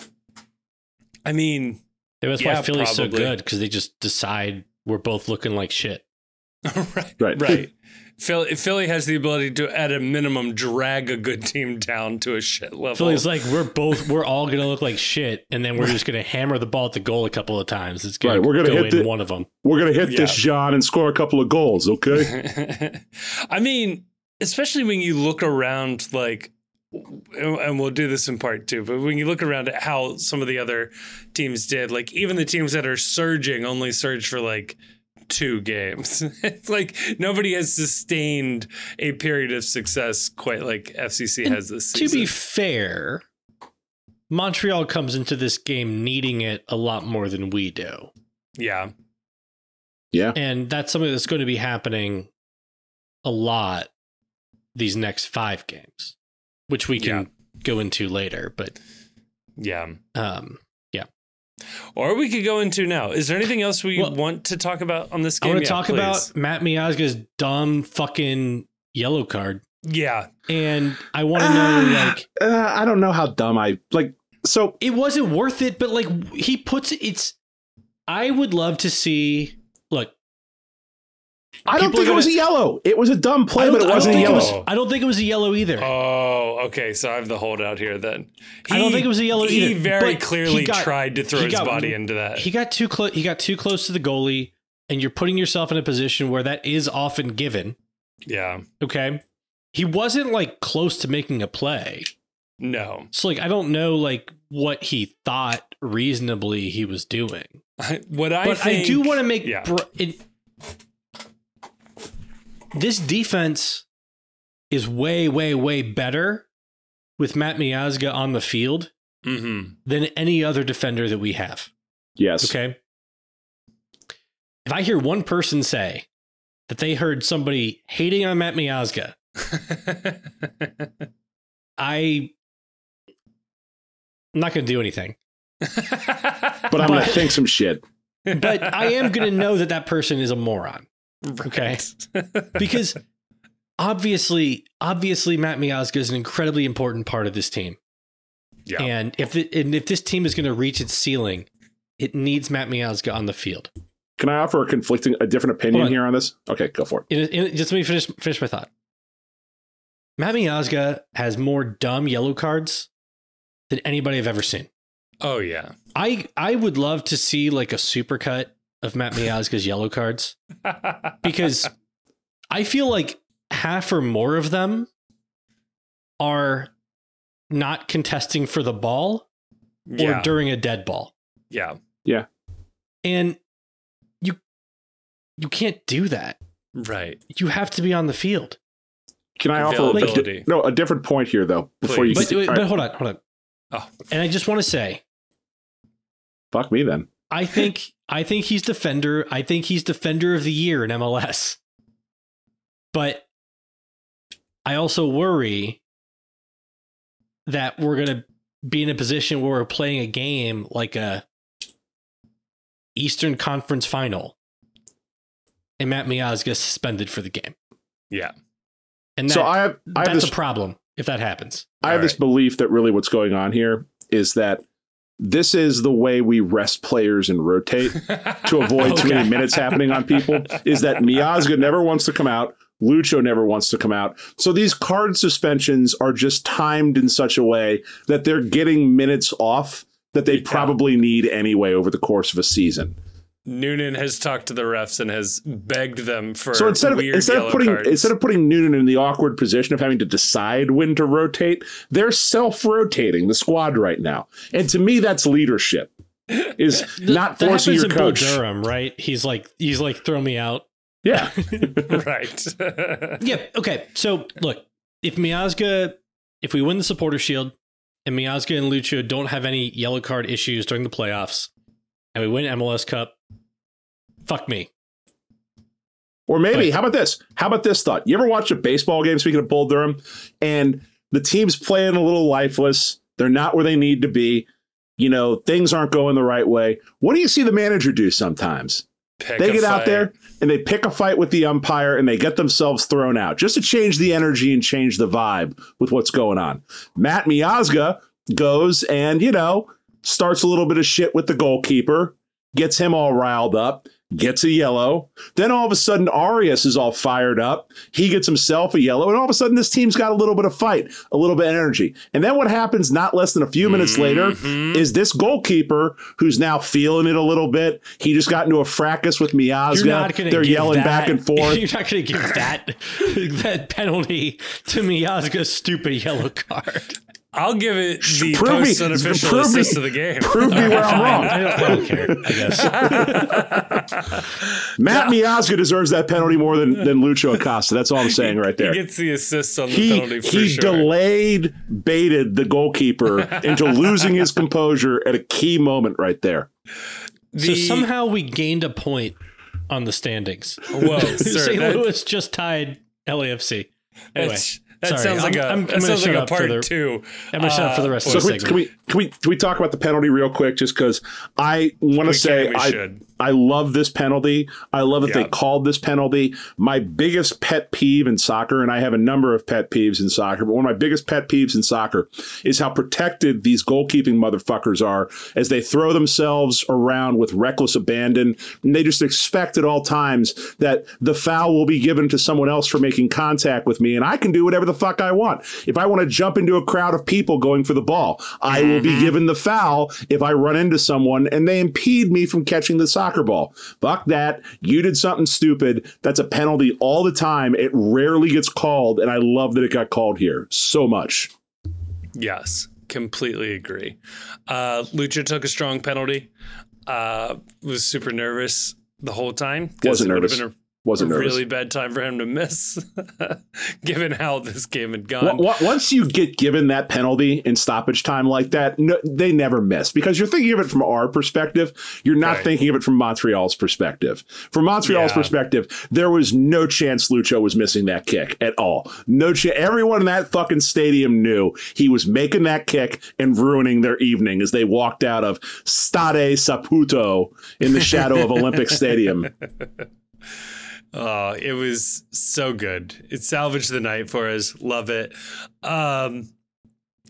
I mean, Maybe that's Yeah, why Philly's so good because they just decide we're both looking like shit. right. Right. Right. Philly, Philly has the ability to, at a minimum, drag a good team down to a shit level. Philly's like we're both we're all gonna look like shit, and then we're just gonna hammer the ball at the goal a couple of times. It's gonna, Right, we're gonna go hit in the- one of them. We're gonna hit this, John, and score a couple of goals, okay? I mean, especially when you look around, like, and we'll do this in part two, but when you look around at how some of the other teams did, like, even the teams that are surging only surge for like two games. it's like nobody has sustained a period of success quite like FCC And has this season. To be fair, Montreal comes into this game needing it a lot more than we do. yeah. yeah. And that's something that's going to be happening a lot these next five games, which we can go into later. But Yeah. um, Or we could go into now. Is there anything else we Well, want to talk about on this game? I want to Yeah, talk please. about Matt Miazga's dumb fucking yellow card. Yeah. And I want to know, like, Uh, I don't know how dumb I like. So it wasn't worth it, but like, he puts it's. I would love to see. Look, I don't People think are it was a yellow. It was a dumb play, but it I don't wasn't a think it yellow. was. I don't think it was a yellow either. Oh, okay. So I have the holdout here then. I don't think it was a yellow He either, He very clearly he got- tried to throw his got- body into that. he got too close. He got too close to the goalie, and you're putting yourself in a position where that is often given. yeah. Okay, he wasn't like close to making a play. No. So like, I don't know like what he thought reasonably he was doing. I, what I but think, I do want to make yeah. br- it, this defense is way, way, way better with Matt Miazga on the field Mhm. than any other defender that we have. Yes. Okay. If I hear one person say that they heard somebody hating on Matt Miazga, I I'm not going to do anything. But I'm gonna think some shit. But I am going to know that that person is a moron Okay. Because obviously, obviously, Matt Miazga is an incredibly important part of this team. yeah. And if it, and if this team is going to reach its ceiling, it needs Matt Miazga on the field. Can I offer a conflicting, a different opinion on. here on this? Okay, go for it. In, in, just let me finish finish my thought. Matt Miazga has more dumb yellow cards than anybody I've ever seen. oh yeah. I I would love to see like a supercut of Matt Miazga's yellow cards because I feel like half or more of them are not contesting for the ball or during a dead ball. yeah. Yeah. And you you can't do that. Right. You have to be on the field. Can I offer a, Availability. di- no a different point here though before you? Please. But, continue? but hold on, hold on. Oh. And I just want to say, fuck me then. I think I think he's defender. I think he's defender of the year in MLS. But I also worry that we're going to be in a position where we're playing a game like a Eastern Conference final and Matt Miazga suspended for the game. Yeah. And that, so I have I have that's this a problem if that happens. I have All this right. belief that really what's going on here is that this is the way we rest players and rotate to avoid too many minutes happening on people. Is that Miazga never wants to come out. Lucho never wants to come out. So these card suspensions are just timed in such a way that they're getting minutes off that they probably need anyway over the course of a season. Noonan has talked to the refs and has begged them for So instead of weird instead of putting cards. instead of putting Noonan in the awkward position of having to decide when to rotate, they're self-rotating the squad right now. And to me that's leadership. Is not That forcing your in coach. Bull Durham, right? He's like he's like throw me out. Yeah. right. Yeah. Okay. So look, if Miazga, if we win the supporter shield, and Miazga and Lucho don't have any yellow card issues during the playoffs, and we win MLS Cup, fuck me. Or maybe, But- how about this? How about this thought? You ever watch a baseball game, speaking of Bull Durham, and the team's playing a little lifeless? They're not where they need to be. You know, things aren't going the right way. What do you see the manager do sometimes? They get out there and they pick a fight with the umpire and they get themselves thrown out just to change the energy and change the vibe with what's going on. Matt Miazga goes and, you know, starts a little bit of shit with the goalkeeper, gets him all riled up, gets a yellow. Then all of a sudden, Arias is all fired up. He gets himself a yellow. And all of a sudden, this team's got a little bit of fight, a little bit of energy. And then what happens not less than a few minutes later Mhm. is this goalkeeper who's now feeling it a little bit. He just got into a fracas with Miazga. You're going to. They're yelling that, back and forth. You're not going to give that that penalty to Miazga's stupid yellow card. I'll give it the Prove post unofficial prove me- assist of the game. Prove me where I'm wrong. I don't, I don't care. I guess. Matt Miazga deserves that penalty more than, than Lucho Acosta. That's all I'm saying right there. He gets the assists on the he penalty for he sure. delayed baited the goalkeeper into losing his composure at a key moment right there. so somehow we gained a point on the standings. Whoa, sir, St. Louis just tied LAFC. Anyway, that's- that sorry, sounds like I'm- a I'm- I'm that gonna sounds like a up for part the- two. I'm gonna shut up for the rest So of the can we, can we can we can we talk about the penalty real quick? Just because I want to say we I should. I love this penalty. I love that Yeah. they called this penalty. My biggest pet peeve in soccer, and I have a number of pet peeves in soccer, but one of my biggest pet peeves in soccer is how protected these goalkeeping motherfuckers are as they throw themselves around with reckless abandon. And they just expect at all times that the foul will be given to someone else for making contact with me, and I can do whatever the fuck I want. If I want to jump into a crowd of people going for the ball, I will be mm-hmm. given the foul if I run into someone and they impede me from catching the soccer ball. Fuck that. You did something stupid. That's a penalty all the time. It rarely gets called, and I love that it got called here so much. Yes, completely agree. Uh, Lucho took a strong penalty. Uh, was super nervous the whole time. Wasn't it would have nervous. A, Wasn't a nervous. really bad time for him to miss, given how this game had gone. Once you get given that penalty in stoppage time like that, no, they never miss because you're thinking of it from our perspective. You're not Right. thinking of it from Montreal's perspective. From Montreal's Yeah. perspective, there was no chance Lucho was missing that kick at all. No chance. Everyone in that fucking stadium knew he was making that kick and ruining their evening as they walked out of Stade Saputo in the shadow of Olympic Stadium. Oh, it was so good. It salvaged the night for us. Love it. Um,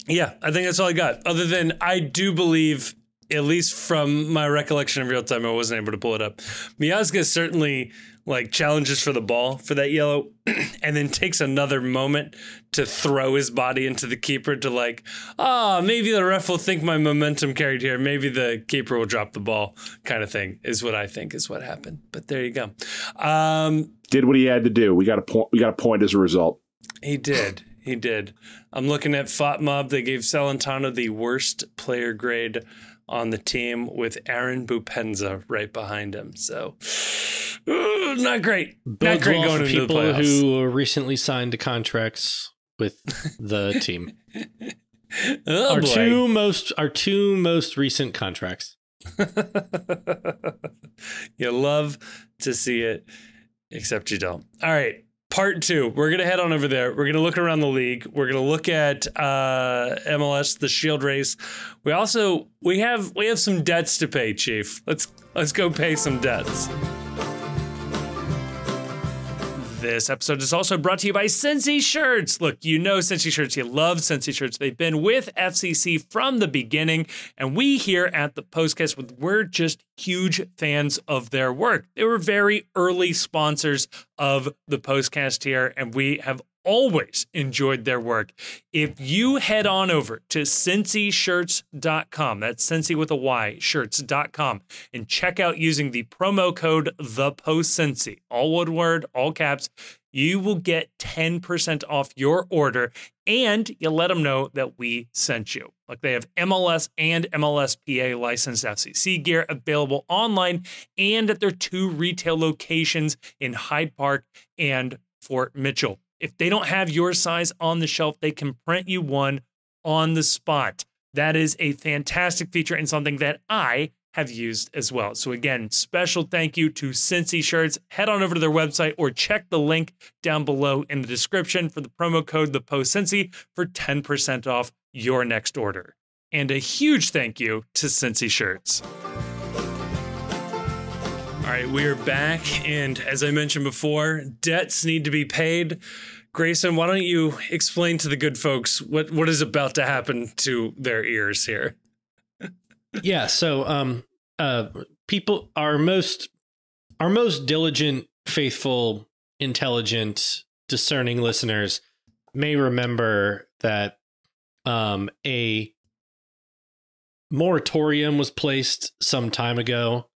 yeah, I think that's all I got. Other than I do believe, at least from my recollection of real time, I wasn't able to pull it up. Miazga certainly like challenges for the ball for that yellow, and then takes another moment to throw his body into the keeper to like, ah, maybe the ref will think my momentum carried here. Maybe the keeper will drop the ball, kind of thing is what I think is what happened. But there you go. Um, Did what he had to do. We got a point. We got a point as a result. he did. He did. I'm looking at FOTMob. They gave Celentano the worst player grade on the team with Aaron Boupendza right behind him. So, not great. not great going for into the people playoffs. who recently signed contracts with the team. oh, our boy. two most our two most recent contracts. you love to see it, except you don't. All right. Part two. We're gonna head on over there. We're gonna look around the league. We're gonna look at uh, MLS, the Shield race. We also we have we have some debts to pay, Chief. Let's let's go pay some debts. This episode is also brought to you by Cincy Shirts. Look, you know Cincy Shirts. You love Cincy Shirts. They've been with FCC from the beginning, and we here at the Postcast, we're just huge fans of their work. They were very early sponsors of the Postcast here, and we have always enjoyed their work. If you head on over to cincyshirts.com, that's Cincy with a Y, shirts.com, and check out using the promo code the post all one word, all caps, you will get 10% off your order and you let them know that we sent you. Like they have MLS and MLSPA licensed FCC gear available online and at their two retail locations in Hyde Park and Fort Mitchell. If they don't have your size on the shelf, they can print you one on the spot. That is a fantastic feature and something that I have used as well. So again, special thank you to Cincy Shirts. Head on over to their website or check the link down below in the description for the promo code the post Cincy for 10% off your next order. And a huge thank you to Cincy Shirts. All right, we are back. And as I mentioned before, debts need to be paid. Grayson, why don't you explain to the good folks what, what is about to happen to their ears here? yeah, so um uh people our most our most diligent, faithful, intelligent, discerning listeners may remember that um a moratorium was placed some time ago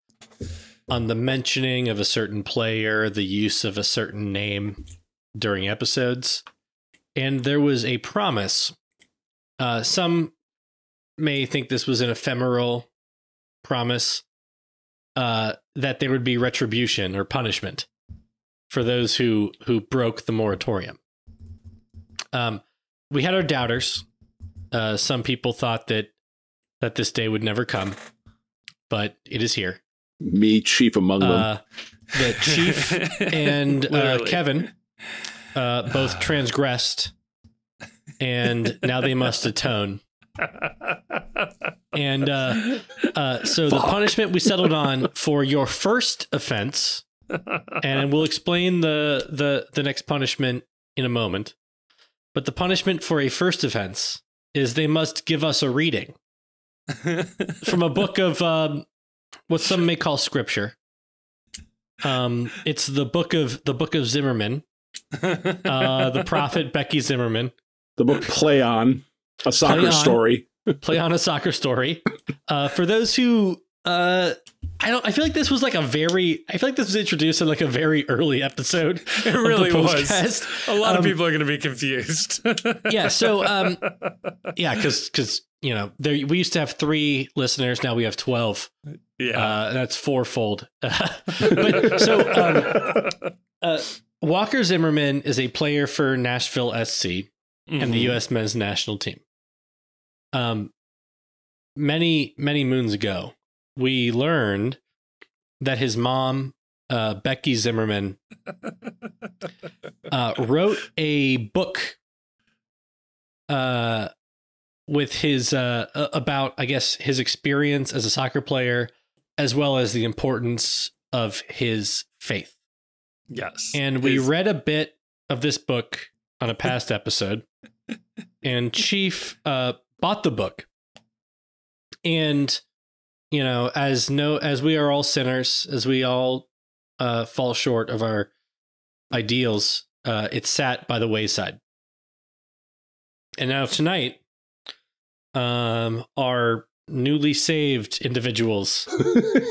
on the mentioning of a certain player, the use of a certain name during episodes. And there was a promise. Uh, some may think this was an ephemeral promise uh, that there would be retribution or punishment for those who who broke the moratorium. Um, we had our doubters. Uh, some people thought that that this day would never come, but it is here me chief among them. Uh, the chief and uh, Kevin uh, both transgressed, and now they must atone. and uh, uh, so Fuck. the punishment we settled on for your first offense, and we'll explain the the the next punishment in a moment. But the punishment for a first offense is they must give us a reading from a book of um, what some may call scripture. Um, it's the book of the book of Zimmerman, uh, the prophet Becky Zimmerman. The book Play On, a soccer play on, story. play on a soccer story. Uh, for those who uh, I don't. I feel like this was like a very. I feel like this was introduced in like a very early episode. It really was. A lot um, of people are going to be confused. yeah. So, um, yeah, because because you know there we used to have three listeners. Now we have twelve. Yeah, uh, that's fourfold. but so um, uh, Walker Zimmerman is a player for Nashville SC mm-hmm. and the mm-hmm. U.S. men's national team. Um, many many moons ago, we learned that his mom, uh, Becky Zimmerman, uh, wrote a book uh, with his uh, about, I guess, his experience as a soccer player, as well as the importance of his faith. Yes, and we his... read a bit of this book on a past episode, and Chief uh, bought the book, and you know, as no as we are all sinners, as we all uh, fall short of our ideals, uh, it sat by the wayside. And now tonight, um, our newly saved individuals,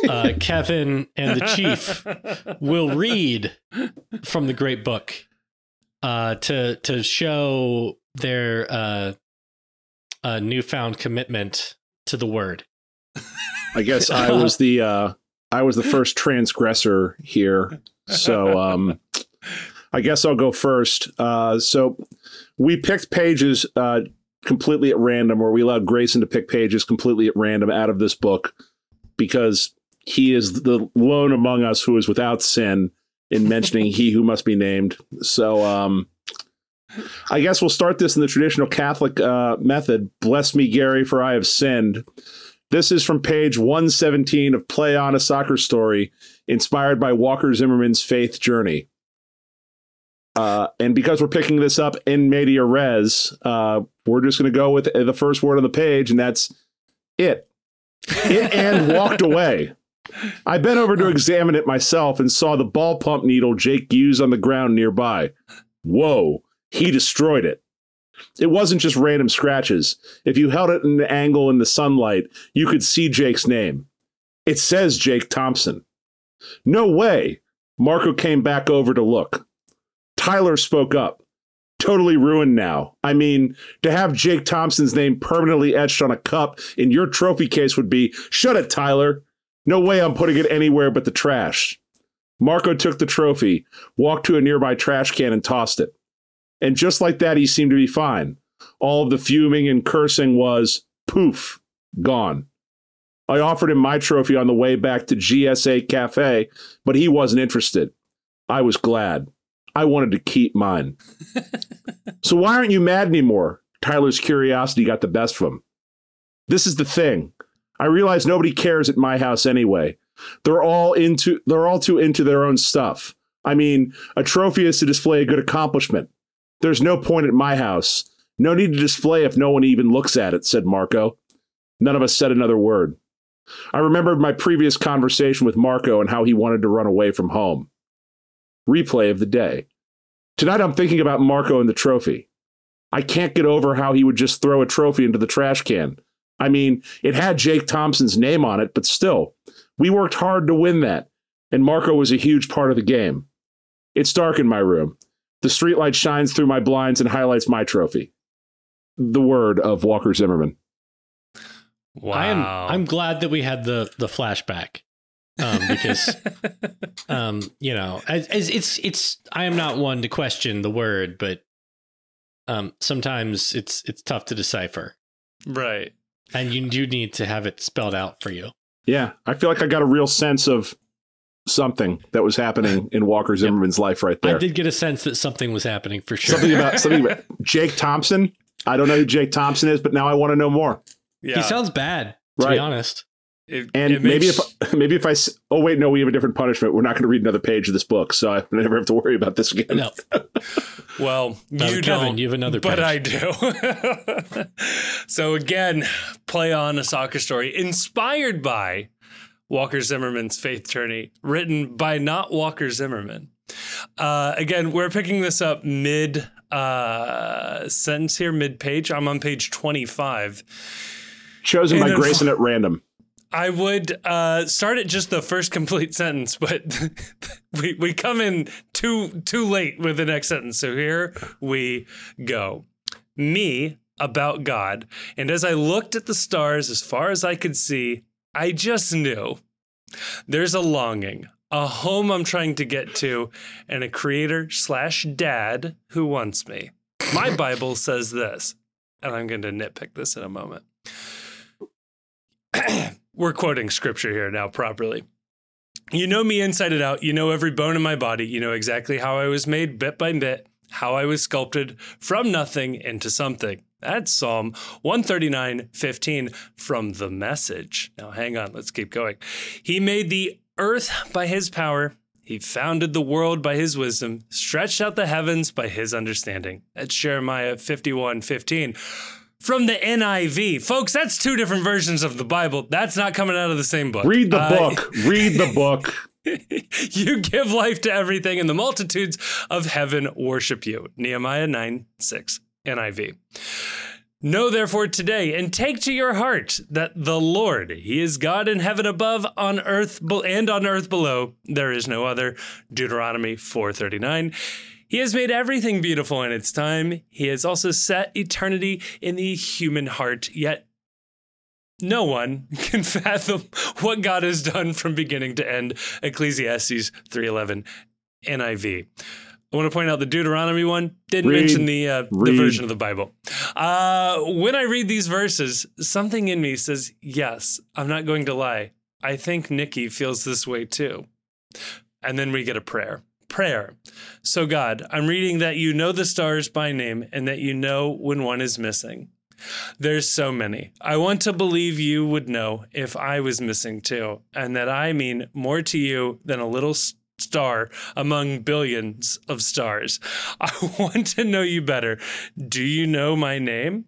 uh, Kevin and the Chief, will read from the great book uh, to to show their uh, uh, newfound commitment to the word. I guess I was the uh, I was the first transgressor here. So um, I guess I'll go first. Uh, so we picked pages uh, completely at random, or we allowed Grayson to pick pages completely at random out of this book because he is the lone among us who is without sin in mentioning he who must be named. So um, I guess we'll start this in the traditional Catholic uh, method. Bless me, Gary, for I have sinned. This is from page 117 of Play on a Soccer Story, inspired by Walker Zimmerman's faith journey. Uh, and because we're picking this up in media res, uh, we're just going to go with the first word on the page, and that's it. It and walked away. I bent over to examine it myself and saw the ball pump needle Jake used on the ground nearby. Whoa, he destroyed it. It wasn't just random scratches. If you held it in an angle in the sunlight, you could see Jake's name. It says Jake Thompson. No way. Marco came back over to look. Tyler spoke up. Totally ruined now. I mean, to have Jake Thompson's name permanently etched on a cup in your trophy case would be shut it, Tyler. No way I'm putting it anywhere but the trash. Marco took the trophy, walked to a nearby trash can, and tossed it. And just like that, he seemed to be fine. All of the fuming and cursing was poof, gone. I offered him my trophy on the way back to GSA Cafe, but he wasn't interested. I was glad. I wanted to keep mine. so why aren't you mad anymore? Tyler's curiosity got the best of him. This is the thing. I realize nobody cares at my house anyway. They're all into they're all too into their own stuff. I mean, a trophy is to display a good accomplishment. There's no point at my house. No need to display if no one even looks at it, said Marco. None of us said another word. I remembered my previous conversation with Marco and how he wanted to run away from home. Replay of the day. Tonight I'm thinking about Marco and the trophy. I can't get over how he would just throw a trophy into the trash can. I mean, it had Jake Thompson's name on it, but still, we worked hard to win that, and Marco was a huge part of the game. It's dark in my room. The streetlight shines through my blinds and highlights my trophy. The word of Walker Zimmerman. Wow. I am I'm glad that we had the the flashback. Um, because um, you know, as, as it's it's I am not one to question the word, but um sometimes it's it's tough to decipher. right. And you do need to have it spelled out for you. Yeah, I feel like I got a real sense of something that was happening in Walker Zimmerman's life right there. I did get a sense that something was happening for sure. Something about something about Jake Thompson. I don't know who Jake Thompson is, but now I want to know more. Yeah. He sounds bad, to Right. be honest. It- And it maybe makes- if maybe if I s- oh wait no we have a different punishment we're not going to read another page of this book so I never have to worry about this again. No, Well, No, you Kevin, don't, you have another but page. I do. so again, play on a soccer story inspired by Walker Zimmerman's Faith Journey, written by not Walker Zimmerman. Uh, again, we're picking this up mid uh, sentence here, mid page. I'm on page 25. Chosen And by then- Grayson at random. I would uh, start at just the first complete sentence, but we, we come in too too late with the next sentence. So here we go. Me about God, and as I looked at the stars as far as I could see, I just knew there's a longing, a home I'm trying to get to, and a creator slash dad who wants me. My Bible says this, and I'm going to nitpick this in a moment we're quoting scripture here now properly. You know me inside and out. You know every bone in my body. You know exactly how I was made bit by bit, how I was sculpted from nothing into something. That's Psalm 139, 15 from the message. Now, hang on, let's keep going. He made the earth by his power. He founded the world by his wisdom, stretched out the heavens by his understanding. That's Jeremiah 51, 15 from the NIV. Folks, that's two different versions of the Bible. That's not coming out of the same book. Read the Uh, book. Read the book. you give life to everything, and the multitudes of heaven worship you. Nehemiah 9 6, NIV. Know therefore today and take to your heart that the Lord, He is God in heaven above, on earth be- and on earth below. There is no other. Deuteronomy 439. He has made everything beautiful in its time. He has also set eternity in the human heart, yet no one can fathom what God has done from beginning to end. Ecclesiastes 3:11 NIV. I want to point out the Deuteronomy one didn't Read. mention the uh, the version of the Bible. Uh, when I read these verses, something in me says, "Yes, I'm not going to lie. I think Nikki feels this way too." And then we get a prayer. Prayer. So God, I'm reading that you know the stars by name and that you know when one is missing. There's so many. I want to believe you would know if I was missing too, and that I mean more to you than a little star among billions of stars. I want to know you better. Do you know my name?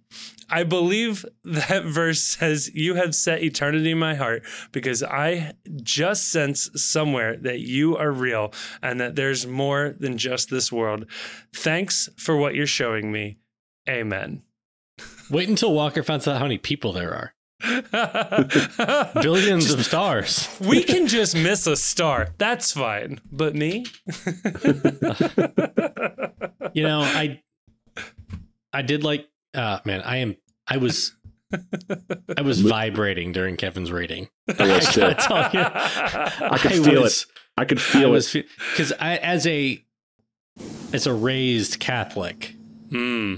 I believe that verse says, You have set eternity in my heart because I just sense somewhere that you are real and that there's more than just this world. Thanks for what you're showing me. Amen. Wait until Walker finds out how many people there are. Billions of stars. we can just miss a star. That's fine. But me? You know, I I did like uh man, I am I was I was vibrating during Kevin's reading. I was too. I you. I could feel it. I could feel it. because I, as a as a raised Catholic, Hmm.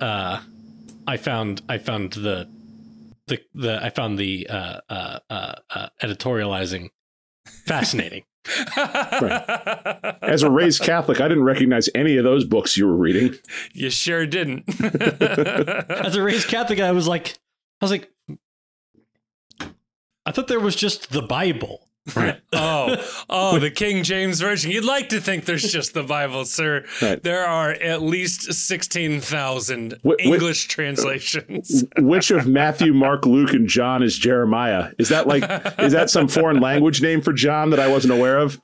uh, I found I found the the the I found the uh, uh, uh, uh, editorializing fascinating. As a raised Catholic, I didn't recognize any of those books you were reading. You sure didn't. as a raised Catholic, I was like, I was like, I thought there was just the Bible. Right. oh, oh, the King James Version. You'd like to think there's just the Bible, sir. Right. There are at least 16,000 Wh- wh- English translations. Which of Matthew, Mark, Luke, and John is Jeremiah? Is that like is that some foreign language name for John that I wasn't aware of?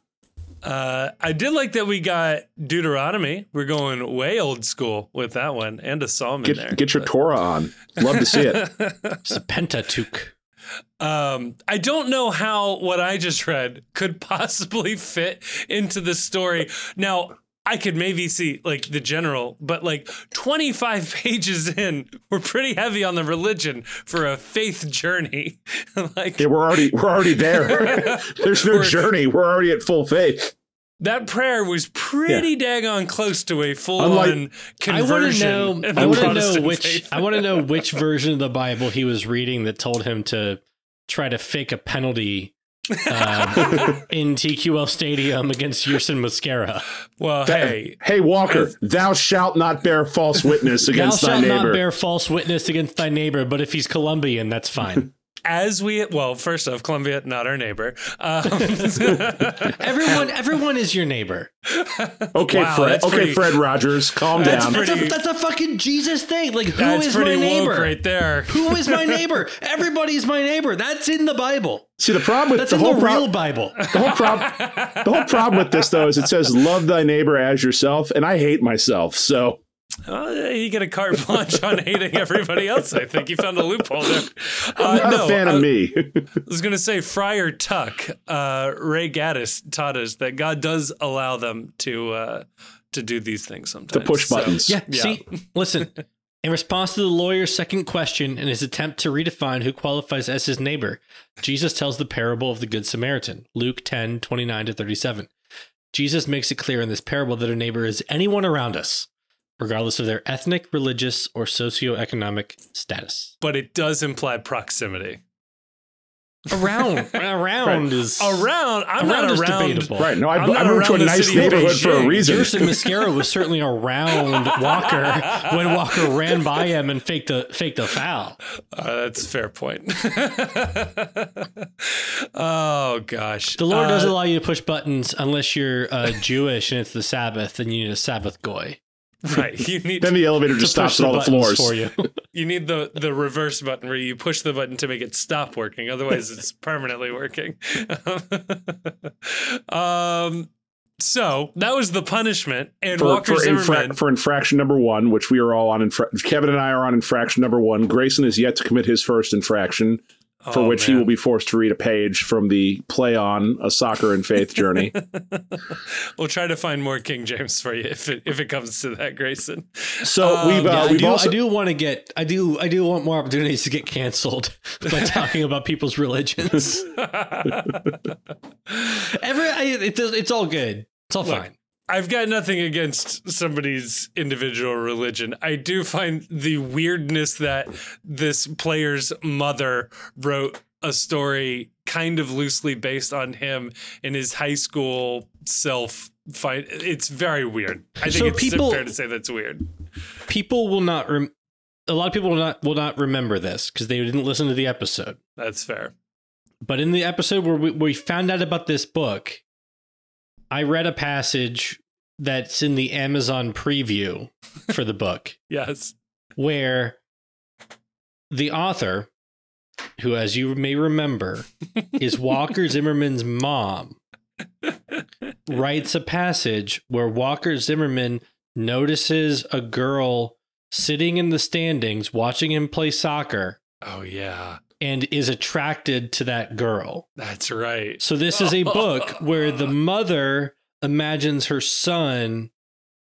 Uh, I did like that we got Deuteronomy. We're going way old school with that one and a psalm in there. Get get your Torah on. Love to see it. It's the Pentateuch. Um, I don't know how what I just read could possibly fit into the story. Now, I could maybe see like the general, but like 25 pages in, we're pretty heavy on the religion for a faith journey. like Yeah, we're already we're already there. There's no We're- journey. We're already at full faith. that prayer was pretty daggone close to a full Unlike- on I want to conversion. know. I want to know which. I want to know which version of the Bible he was reading that told him to try to fake a penalty uh, in TQL Stadium against Yerson Mosquera. well, hey, Hey Walker, thou shalt not bear false witness against thy neighbor. Thou shalt not bear false witness against thy neighbor, but if he's Colombian, that's fine. As we well, first off, Colombia, not our neighbor. Um, everyone, everyone is your neighbor. okay, Wow, Fred. Okay, pretty- Fred Rogers, calm That's down. pretty- That's a, that's a fucking Jesus thing. Like, who that's is my neighbor? right there. Who is my neighbor? Everybody's my neighbor. That's in the Bible. See the problem with That's the in whole the real problem. Bible. The whole problem. the whole problem with this though is it says love thy neighbor as yourself, and I hate myself. So Oh, yeah, you get a carte blanche on hating everybody else. I think you found a loophole there. I'm Uh, not no, a fan I, of me. I was going to say Friar Tuck, uh, Ray Gaddis taught us that God does allow them to uh, to do these things sometimes. To push So- buttons. Yeah, Yeah. see, listen. In response to the lawyer's second question in his attempt to redefine who qualifies as his neighbor, Jesus tells the parable of the Good Samaritan, Luke 10, 29 to 37. Jesus makes it clear in this parable that a neighbor is anyone around us, regardless of their ethnic, religious, or socioeconomic status. but it does imply proximity. Around, around is Around, I'm around not is around. debatable. right? No, I, I'm not I moved to a nice city of neighborhood for a reason. Yerson Mosquera was certainly around Walker when Walker ran by him and faked a faked a foul. Uh, that's a fair point. oh gosh, The Lord Uh, doesn't allow you to push buttons unless you're uh, Jewish and it's the Sabbath, and you need a Sabbath goy right. You need Then the elevator just stops at all the floors. for you. you need the the reverse button where you push the button to make it stop working. Otherwise, it's permanently working. um. So that was the punishment, and For, Walker for, Zimmerman. infra- for infraction number one, which we are all on, infra- Kevin and I are on infraction number one. Grayson is yet to commit his first infraction, for Oh, which he will be forced to read a page from the play on a soccer and faith journey. we'll try to find more King James for you if it if it comes to that, Grayson. So Um, we've uh, Yeah, I we've do. also I do want to get. I do. I do want more opportunities to get canceled by talking about people's religions. Every. I, it's it's all good. It's all Look, fine. I've got nothing against somebody's individual religion. I do find the weirdness that this player's mother wrote a story kind of loosely based on him and his high school self fight. It's very weird. I think So it's people- fair to say that's weird. People will not. Rem- a lot of people will not will not remember this because they didn't listen to the episode. That's fair. But in the episode where we, where we found out about this book, I read a passage that's in the Amazon preview for the book Yes. where the author, who, as you may remember, is Walker Zimmerman's mom, writes a passage where Walker Zimmerman notices a girl sitting in the standings watching him play soccer Oh yeah. And is attracted to that girl. That's right. So this is a book where the mother imagines her son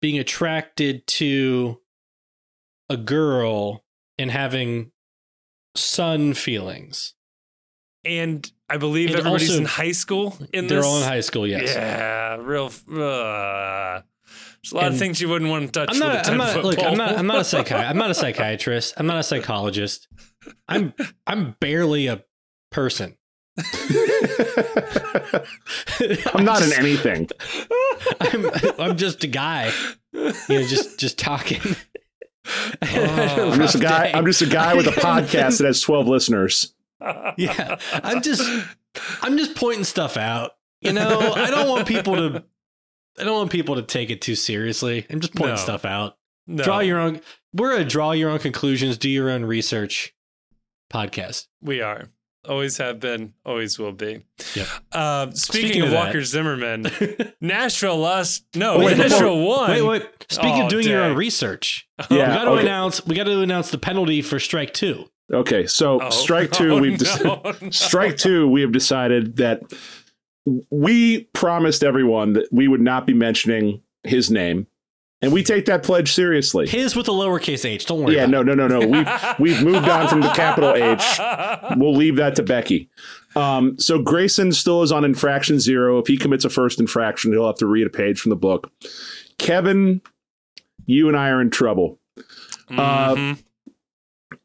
being attracted to a girl and having son feelings. And I believe And everybody's also- in high school in this. They're this. all in high school, yes. Yeah, real. Uh, there's a lot And of things you wouldn't want to touch I'm with a not. 10 I'm not. Look. I'm not. I'm not a psychi- I'm not a psychiatrist. I'm not a psychologist. I'm. I'm barely a person. I'm not in anything. I'm, I'm just a guy. You know, just just talking. Oh. I'm just a guy. day. I'm just a guy with a podcast that has 12 listeners. yeah i'm just i'm just pointing stuff out you know i don't want people to i don't want people to take it too seriously i'm just pointing No. stuff out No, draw your own we're a draw your own conclusions do your own research podcast we are. Always have been. Always will be. Yep. Uh, speaking, Speaking of, of that- Walker Zimmerman, Nashville lost. No, Oh, wait, Nashville before- won. wait wait speaking Oh, of doing your own research Yeah, we got to okay. announce we got to announce the penalty for strike two Okay, so Oh. strike two. Oh, we've no, dec- no. strike two. We have decided that we promised everyone that we would not be mentioning his name, and we take that pledge seriously. his with a lowercase h don't worry Yeah, no, no, no, no. We've we've moved on from the capital H. We'll leave that to Becky. Um, so Grayson still is on infraction zero. If he commits a first infraction, he'll have to read a page from the book. Kevin, you and I are in trouble. Uh, Mhm.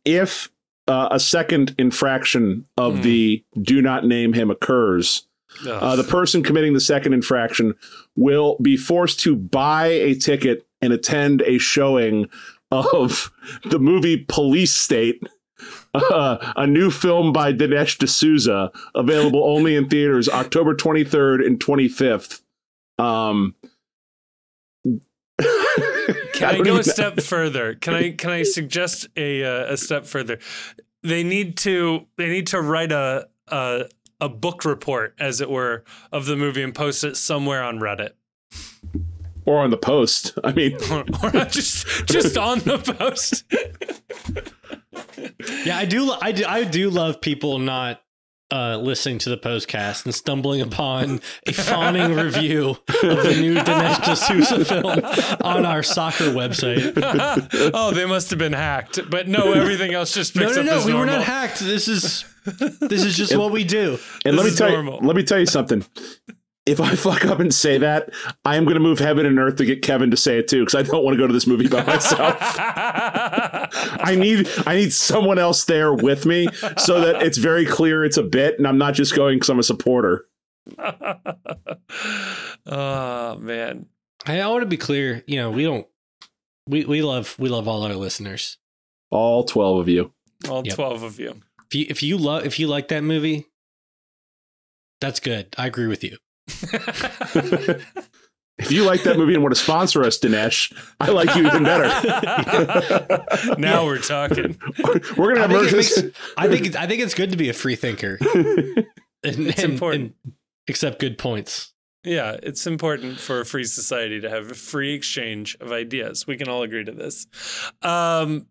If uh, a second infraction of Hmm. the do not name him occurs, uh, the person committing the second infraction will be forced to buy a ticket and attend a showing of the movie Police State, uh, a new film by Dinesh D'Souza, available only in theaters October 23rd and 25th. Um, Can I, don't go a step further? Can I can I suggest a uh, a step further? They need to they need to write a a a book report, as it were, of the movie and post it somewhere on Reddit, or on the post. I mean, or, or just just on the post. Yeah, I do. I do. I do love people not uh, listening to the postcast and stumbling upon a fawning review of the new Dinesh D'Souza film on our soccer website. oh, they must have been hacked. But no, everything else just No, picks no, up no. as We were not hacked. This is this is just what we do. and let me tell normal. you, let me tell you something. If I fuck up and say that, I am going to move heaven and earth to get Kevin to say it too, because I don't want to go to this movie by myself. I need I need someone else there with me so that it's very clear it's a bit, and I'm not just going because I'm a supporter. oh man. I, I want to be clear. You know, we don't. We we love we love all our listeners. All twelve of you. All Yep. 12 of you. If you if you love if you like that movie, that's good. I agree with you. If you like that movie and want to sponsor us, Dinesh, I like you even better. now we're talking. We're gonna I have think, makes, I think it's, I think it's good to be a free thinker. And, It's and- important. and accept good points. Yeah, it's important for a free society to have a free exchange of ideas. We can all agree to this. Um,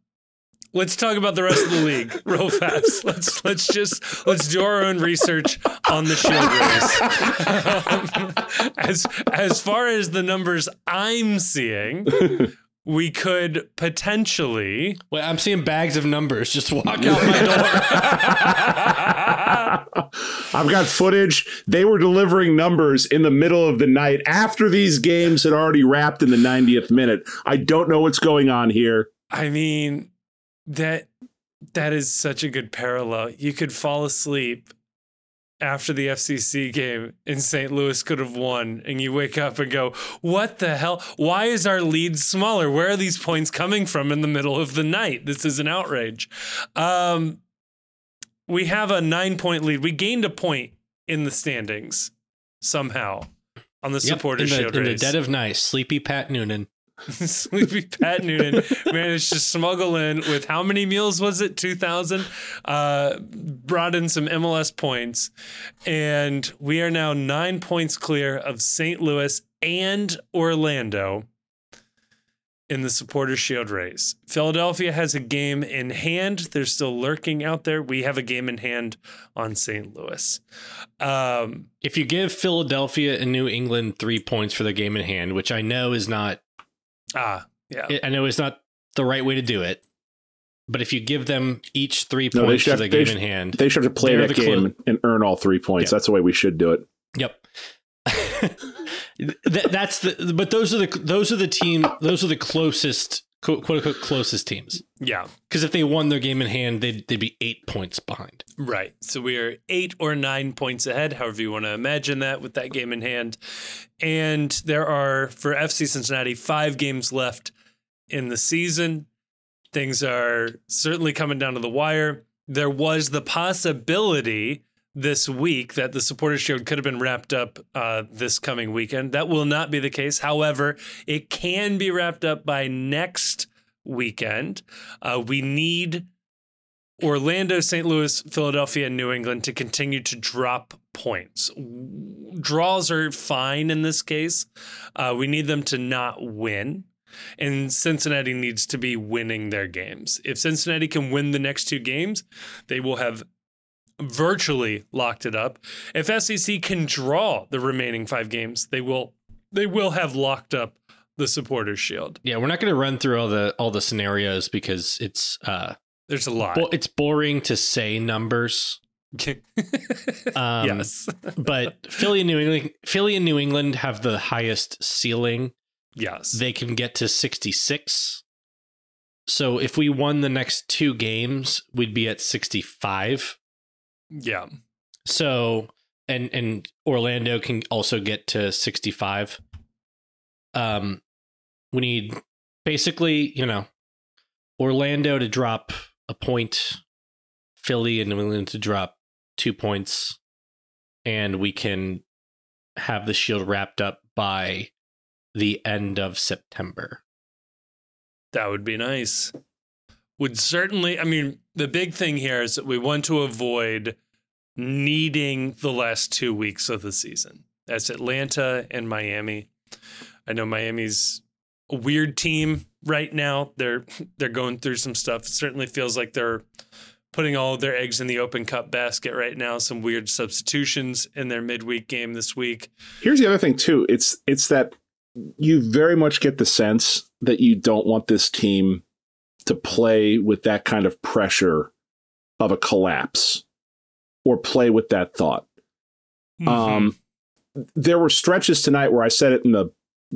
let's talk about the rest of the league real fast. Let's let's just let's do our own research on the Shield race. Um, as as far as the numbers I'm seeing, we could potentially. Wait, I'm seeing bags of numbers just walk out my door. I've got footage. They were delivering numbers in the middle of the night after these games had already wrapped in the 90th minute. I don't know what's going on here. I mean, that that is such a good parallel. You could fall asleep after the FCC game and St. Louis could have won, and you wake up and go, "What the hell? Why is our lead smaller? Where are these points coming from in the middle of the night? This is an outrage." Um, we have a nine-point lead. We gained a point in the standings somehow. on the Yep, supporter in the, in the dead of night, sleepy Pat Noonan. Sleepy Pat Noonan managed to smuggle in with how many meals was it? 2,000. Uh, brought in some MLS points. And we are now nine points clear of St. Louis and Orlando in the supporter shield race. Philadelphia has a game in hand. They're still lurking out there. We have a game in hand on St. Louis. Um, If you give Philadelphia and New England three points for the game in hand, which I know is not, ah, yeah. I know is not the right way to do it, but if you give them each three No, they points should for have- their game should- in hand, They should have to play that the game clo- and earn all three points. Yeah. That's the way we should do it. Yep. That- that's the but those are the those are the team those are the closest quote quote unquote closest teams Yeah. because if they won their game in hand they'd, they'd be eight points behind Right. So we are eight or nine points ahead, however you want to imagine that with that game in hand. And there are, for FC Cincinnati, five games left in the season. Things are certainly coming down to the wire. There was the possibility this week that the supporter shield could have been wrapped up uh, this coming weekend. That will not be the case. However, it can be wrapped up by next weekend. Uh, we need Orlando, St. Louis, Philadelphia, and New England to continue to drop points. Draws are fine in this case. Uh, we need them to not win. And Cincinnati needs to be winning their games. If Cincinnati can win the next two games, they will have virtually locked it up. If FCC can draw the remaining five games, they will they will have locked up the supporters shield. yeah we're not going to run through all the all the scenarios because it's uh There's a lot. bo- it's boring to say numbers um yes. but Philly and New England Philly and New England have the highest ceiling Yes. they can get to 66 so if we won the next two games we'd be at 65 yeah. So and and Orlando can also get to 65. Um we need basically, you know, Orlando to drop a point, Philly and New England to drop 2 points and we can have the shield wrapped up by the end of September. That would be nice. Would certainly, I mean, the big thing here is that we want to avoid needing the last two weeks of the season. That's Atlanta and Miami. I know Miami's a weird team right now. They're they're going through some stuff. It certainly feels like they're putting all their eggs in the open cup basket right now. Some weird substitutions in their midweek game this week. Here's the other thing too. It's it's that you very much get the sense that you don't want this team to play with that kind of pressure of a collapse or play with that thought. Um, there were stretches tonight where I said it in the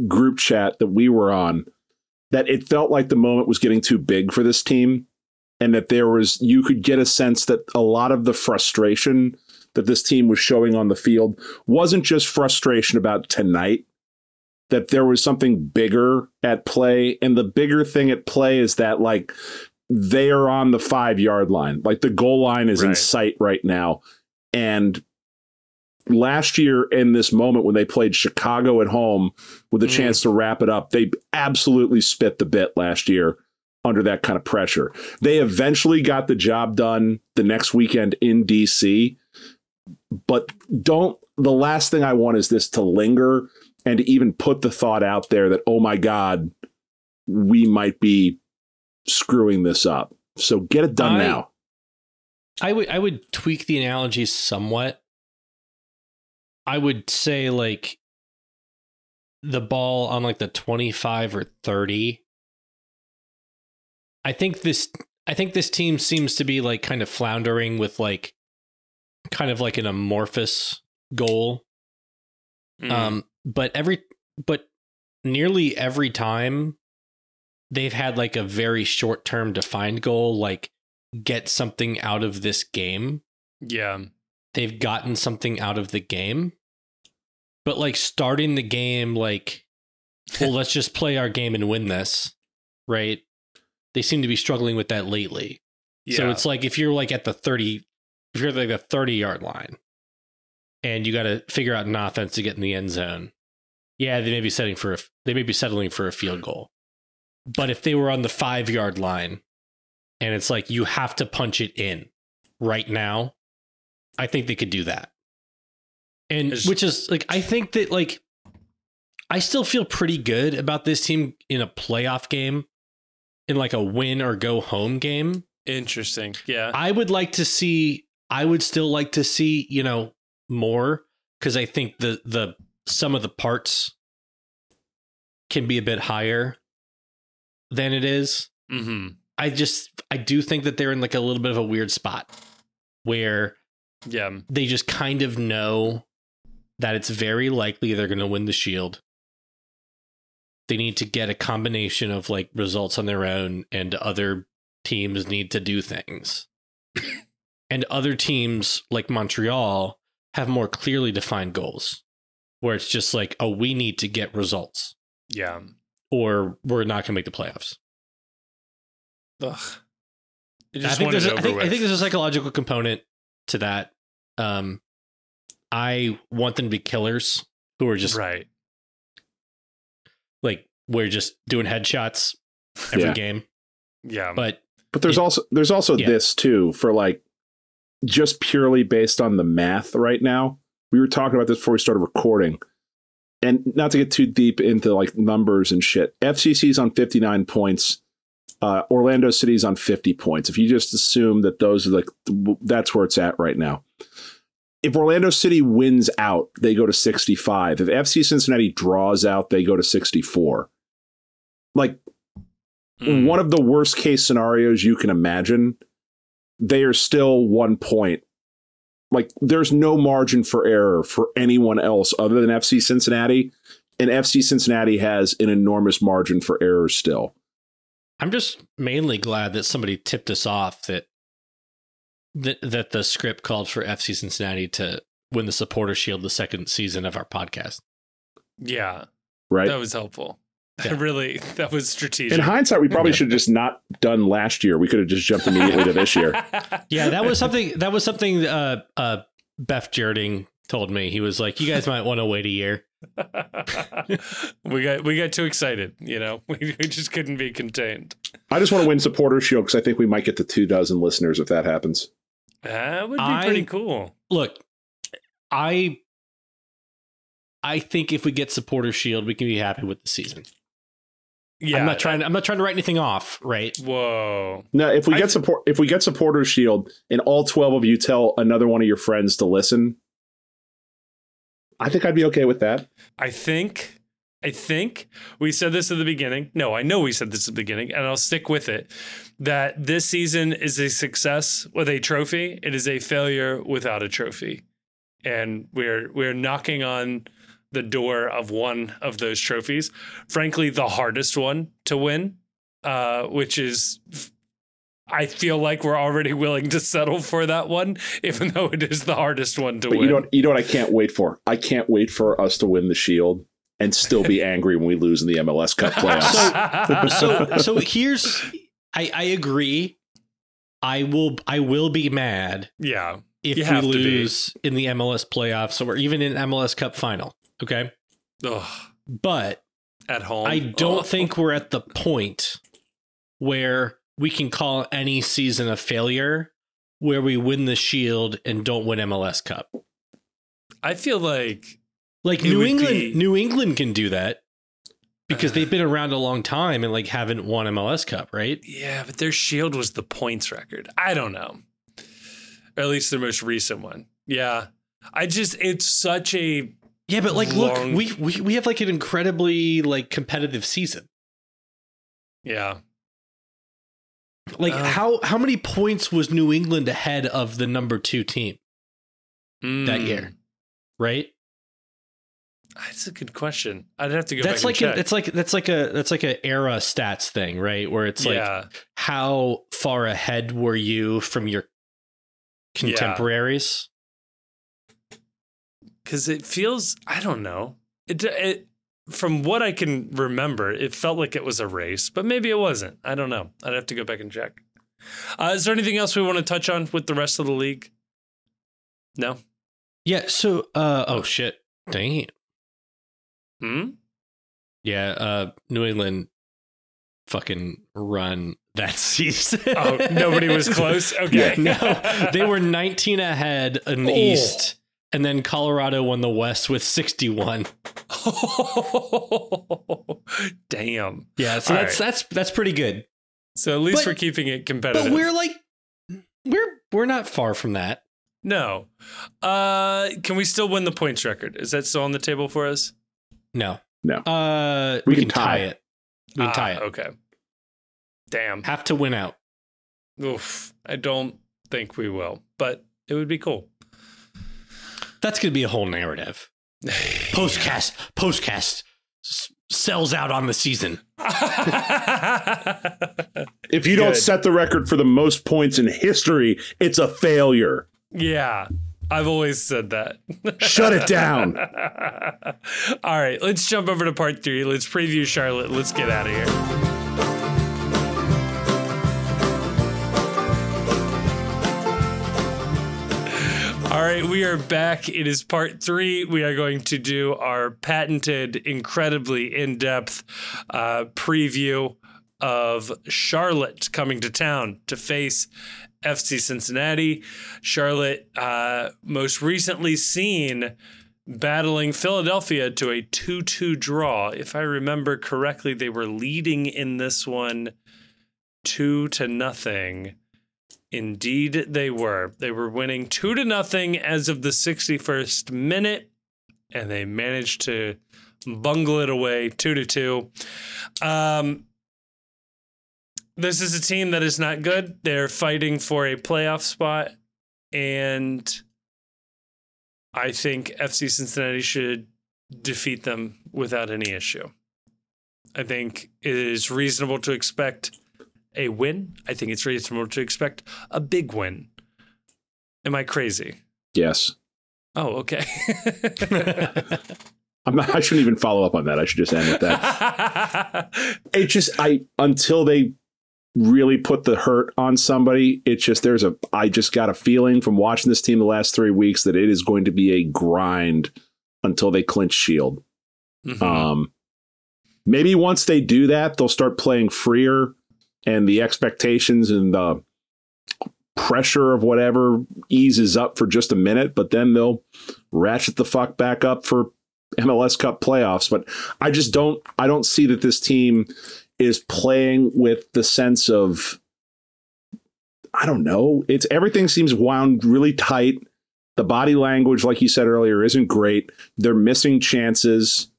group chat that we were on that it felt like the moment was getting too big for this team and that there was you could get a sense that a lot of the frustration that this team was showing on the field wasn't just frustration about tonight that there was something bigger at play. And the bigger thing at play is that like they are on the 5 yard line. Like the goal line is in sight right now. And last year in this moment when they played Chicago at home with a Mm. chance to wrap it up, they absolutely spit the bit last year under that kind of pressure. They eventually got the job done the next weekend in DC, but don't the last thing I want is this to linger and to even put the thought out there that oh my god, we might be screwing this up. So get it done I- now. I would I would tweak the analogy somewhat. I would say like the ball on like the 25 or 30. I think this I think this team seems to be like kind of floundering with like kind of like an amorphous goal. Mhm. Um but every but nearly every time they've had like a very short-term defined goal like get something out of this game yeah. they've gotten something out of the game. But like starting the game, like, well, let's just play our game and win this, right? They seem to be struggling with that lately. Yeah. So it's like if you're like at the 30, if you're like the 30 yard line and you got to figure out an offense to get in the end zone, yeah, they may be setting for a, they may be settling for a field goal. But if they were on the five yard line, and it's like you have to punch it in right now, I think they could do that. And which is like I think that like I still feel pretty good about this team in a playoff game, in like a win or go home game. Interesting. Yeah. I would like to see. I would still like to see you know more because I think the the some of the parts can be a bit higher than it is. hmm I just I do think that they're in like a little bit of a weird spot where Yeah. they just kind of know that it's very likely they're going to win the shield. They need to get a combination of like results on their own, and other teams need to do things. and other teams like Montreal have more clearly defined goals where it's just like, oh, we need to get results Yeah. or we're not going to make the playoffs. Ugh. I I think, there's a, I, think, I think there's a psychological component to that. Um, I want them to be killers who are just right. like we're just doing headshots every Yeah. game. Yeah. But But there's Yeah. also there's also Yeah. this too for like just purely based on the math right now. We were talking about this before we started recording. And not to get too deep into like numbers and shit. FCC's on 59 points. Uh, Orlando City's on 50 points. If you just assume that those are like that's where it's at right now. If Orlando City wins out, they go to 65. If FC Cincinnati draws out, they go to 64. Like Mm. one of the worst case scenarios you can imagine, they are still one point. Like there's no margin for error for anyone else other than FC Cincinnati. And FC Cincinnati has an enormous margin for error still. I'm just mainly glad that somebody tipped us off that that, that the script called for FC Cincinnati to win the supporter shield the second season of our podcast. yeah. Right. That was helpful. Yeah. really, that was strategic. In hindsight, we probably should have just not done last year. We could have just jumped immediately to this year. Yeah, that was something that was something uh uh Jeff Berding told me. He was like, You guys might want to wait a year. we got we got too excited. You know, we, we just couldn't be contained. I just want to win supporter shield because I think we might get to two dozen listeners if that happens. That would be I- pretty cool. Look, I I think if we get supporter shield, we can be happy with the season. Yeah, I'm not trying I'm not trying to write anything off, right? Whoa. No, if we I- get support, if we get supporter shield, and all twelve of you tell another one of your friends to listen, I think I'd be okay with that. I think I think we said this at the beginning. No, I know we said this at the beginning, and I'll stick with it. That this season is a success with a trophy. It is a failure without a trophy. And we're we're knocking on the door of one of those trophies. Frankly, the hardest one to win, uh, which is I feel like we're already willing to settle for that one, even though it is the hardest one to But win. you know, what, you know what? I can't wait for. I can't wait for us to win the shield and still be angry when we lose in the MLS Cup playoffs. so so here's I I agree. I will I will be mad yeah. if You we have to lose in the MLS playoffs or even in MLS Cup final. Okay. Ugh, But at home. I don't Ugh. think we're at the point where we can call any season a failure where we win the shield and don't win MLS Cup. I feel like Like New England be- New England can do that because they've uh. been around a long time and like haven't won MLS Cup, right? yeah, but their shield was the points record. I don't know. Or at least their most recent one. Yeah. I just it's such a Yeah, but like, Long- look, we, we we have like an incredibly like competitive season. yeah. Like, Uh. how how many points was New England ahead of the number two team that Mm, year? Right. That's a good question. I'd have to go that's back like a, check. like that's like a that's like a era stats thing, right? Where it's like yeah. how far ahead were you from your contemporaries? Cuz it feels I don't know. It it from what I can remember, it felt like it was a race, but maybe it wasn't. I don't know. I'd have to go back and check. Uh, is there anything else we want to touch on with the rest of the league? No. Yeah. So, uh, oh shit, dang it. Hmm? Yeah, uh, New England fucking run that season. Oh, nobody was close. Okay. no, they were 19 ahead in the Oh. East, and then Colorado won the West with 61. Damn. Yeah, so All that's right. that's that's pretty good. So at least But- we're keeping it competitive. But we're like, we're we're not far from that. no. Uh, can we still win the points record? Is that still on the table for us? No, No. Uh, We we, can can, tie. tie. it. We can Ah, tie it. Okay. Damn. Have to win out. Oof. I don't think we will, but it would be cool. That's gonna be a whole narrative. Postcast, postcast s- sells out on the season. If you don't set the record for the most points in history, it's a failure. yeah. I've always said that. Shut it down. All right, let's jump over to part three. Let's preview Charlotte. Let's get out of here. All right, we are back. It is part three. We are going to do our patented, incredibly in depth uh, preview of Charlotte coming to town to face FC Cincinnati. Charlotte, uh, most recently seen battling Philadelphia to a 2 2 draw. If I remember correctly, they were leading in this one 2 to nothing. Indeed, they were. They were winning 2 to nothing as of the 61st minute, and they managed to bungle it away 2 to 2. Um, this is a team that is not good. They're fighting for a playoff spot, and I think FC Cincinnati should defeat them without any issue. I think it is reasonable to expect a win. I think it's reasonable to expect a big win. Am I crazy? Yes. Oh, okay. I'm not, I shouldn't even follow up on that. I should just end with that. It just I until they really put the hurt on somebody, it's just there's a I just got a feeling from watching this team the last three weeks that it is going to be a grind until they clinch shield. Mhm. Um, maybe once they do that, they'll start playing freer, and the expectations and the pressure of whatever eases up for just a minute. But then they'll ratchet the fuck back up for MLS Cup playoffs. But I just don't. I don't see that this team is playing with the sense of. I don't know. It's everything seems wound really tight. The body language, like you said earlier, isn't great. They're missing chances.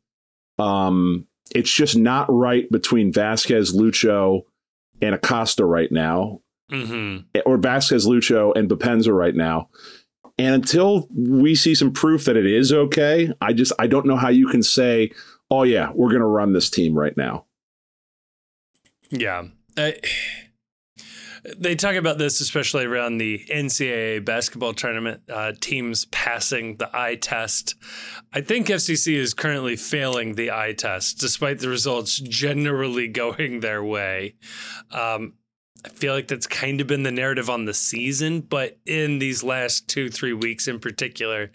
Um, it's just not right between Vazquez, Lucho, and Acosta right now, Mhm. or Vazquez, Lucho, and Boupendza right now. And until we see some proof that it is okay, I just I don't know how you can say, "Oh yeah, we're going to run this team right now." Yeah. I- they talk about this especially around the NCAA basketball tournament, uh, teams passing the eye test. I think FCC is currently failing the eye test, despite the results generally going their way. Um, I feel like that's kind of been the narrative on the season, but in these last two, three weeks in particular,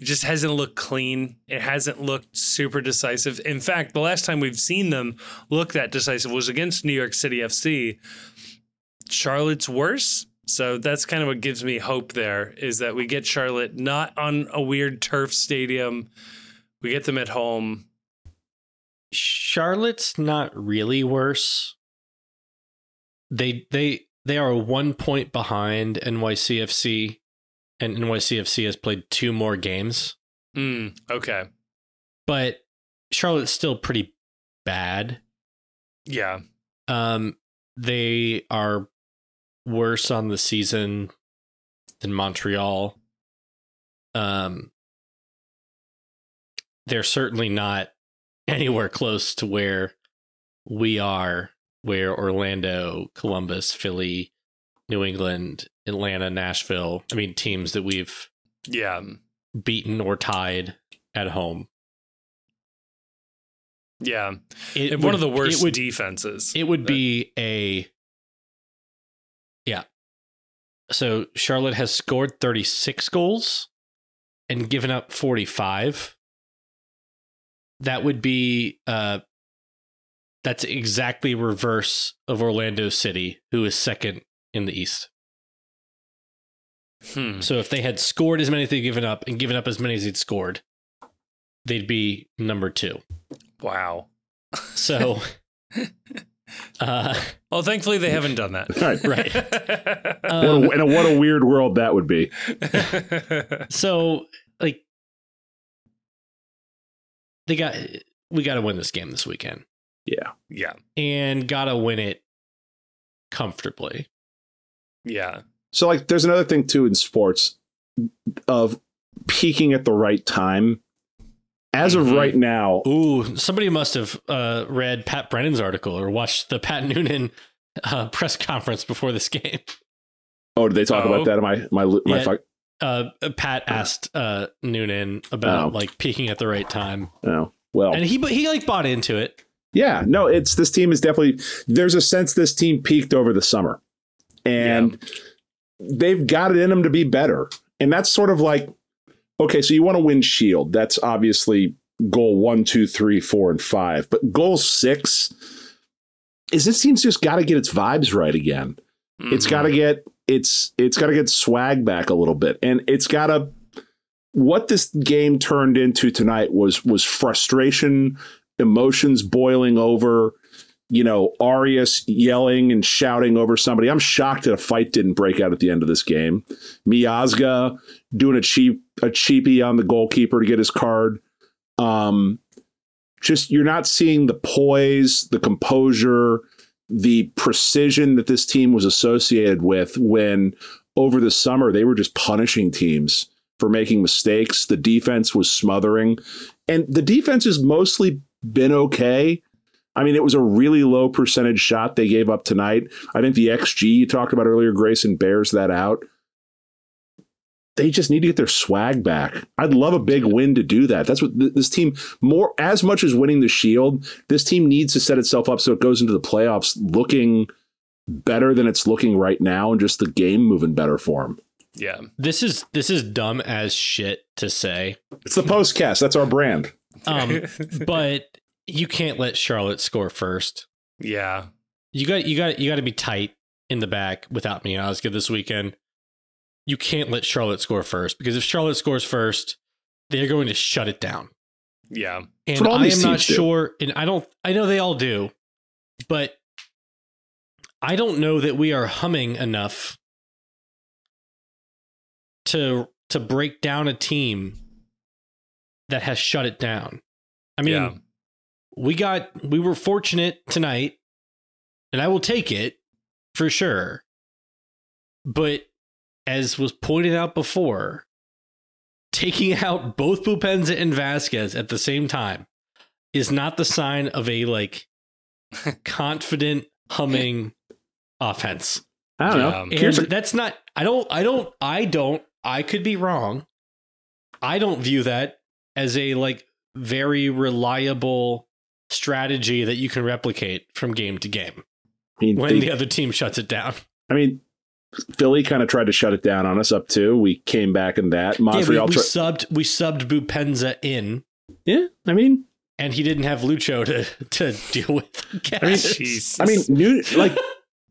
it just hasn't looked clean. It hasn't looked super decisive. In fact, the last time we've seen them look that decisive was against New York City FC. Charlotte's worse. So that's kind of what gives me hope there is that we get Charlotte not on a weird turf stadium. We get them at home. Charlotte's not really worse. They they they are one point behind NYCFC, and NYCFC has played two more games. Mm, okay. But Charlotte's still pretty bad. Yeah. Um, they are worse on the season than Montreal. Um, they're certainly not anywhere close to where we are, where Orlando, Columbus, Philly, New England, Atlanta, Nashville. I mean, teams that we've Yeah. beaten or tied at home. Yeah. It And one of the worst It would, defenses. it would be a. So Charlotte has scored 36 goals and given up 45. that would be uh that's exactly reverse of Orlando City, who is second in the East. Hmm. So if they had scored as many as they'd given up and given up as many as they'd scored, they'd be number two. Wow. So uh Well, thankfully they haven't done that. Right. right. What Um, a, and what a weird world that would be. so like they got we got to win this game this weekend Yeah. yeah. and got to win it comfortably. Yeah. So like there's another thing too in sports of peaking at the right time. As of Mhm. right now, Ooh, somebody must have uh, read Pat Brennan's article or watched the Pat Noonan uh, press conference before this game. oh, did they talk Oh. about that? Am I my my Yeah. fuck? Uh, Pat asked uh, Noonan about Oh. like peaking at the right time, Oh, well, and he he like bought into it. yeah, no, it's this team is definitely. There's a sense this team peaked over the summer, and they've got it in them to be better. And that's sort of like, okay, so you want to win Shield. That's obviously goal one, two, three, four, and five. But goal six is this team's just got to get its vibes right again. It's Mhm. got to get it's it's got to get swag back a little bit, and it's got to. What this game turned into tonight was was frustration, emotions boiling over. You know, Arias yelling and shouting over somebody. I'm shocked that a fight didn't break out at the end of this game. Miazga doing a cheap a cheapie on the goalkeeper to get his card. Um, just you're not seeing the poise, the composure, the precision that this team was associated with when over the summer they were just punishing teams for making mistakes. The defense was smothering, and the defense has mostly been okay. I mean, it was a really low percentage shot they gave up tonight. I think the XG you talked about earlier, Grayson, bears that out. They just need to get their swag back. I'd love a big win to do that. That's what th- this team more as much as winning the Shield. This team needs to set itself up so it goes into the playoffs looking better than it's looking right now, and just the game moving better for them. Yeah. This is this is dumb as shit to say, It's the postcast. That's our brand. um, but you can't let Charlotte score first. yeah. You got you got you got to be tight in the back without Miazga this weekend. You can't let Charlotte score first because if Charlotte scores first, they're going to shut it down. Yeah. And I am not teams do. sure, and I don't. I know they all do, but I don't know that we are humming enough to to break down a team that has shut it down. I mean, yeah. We got we were fortunate tonight and i will take it for sure but as was pointed out before taking out both Boupendza and Vazquez at the same time is not the sign of a like confident humming offense I don't know. Yeah. and Here's a- that's not i don't i don't i don't i could be wrong i don't view that as a like very reliable strategy that you can replicate from game to game I mean, when they- the other team shuts it down I mean, Philly kind of tried to shut it down on us up too. We came back in that. yeah, we, Montreal, we tri- subbed we subbed Boupendza in yeah. I mean, and he didn't have Lucho to to deal with I mean, Jesus. I mean, Noon, like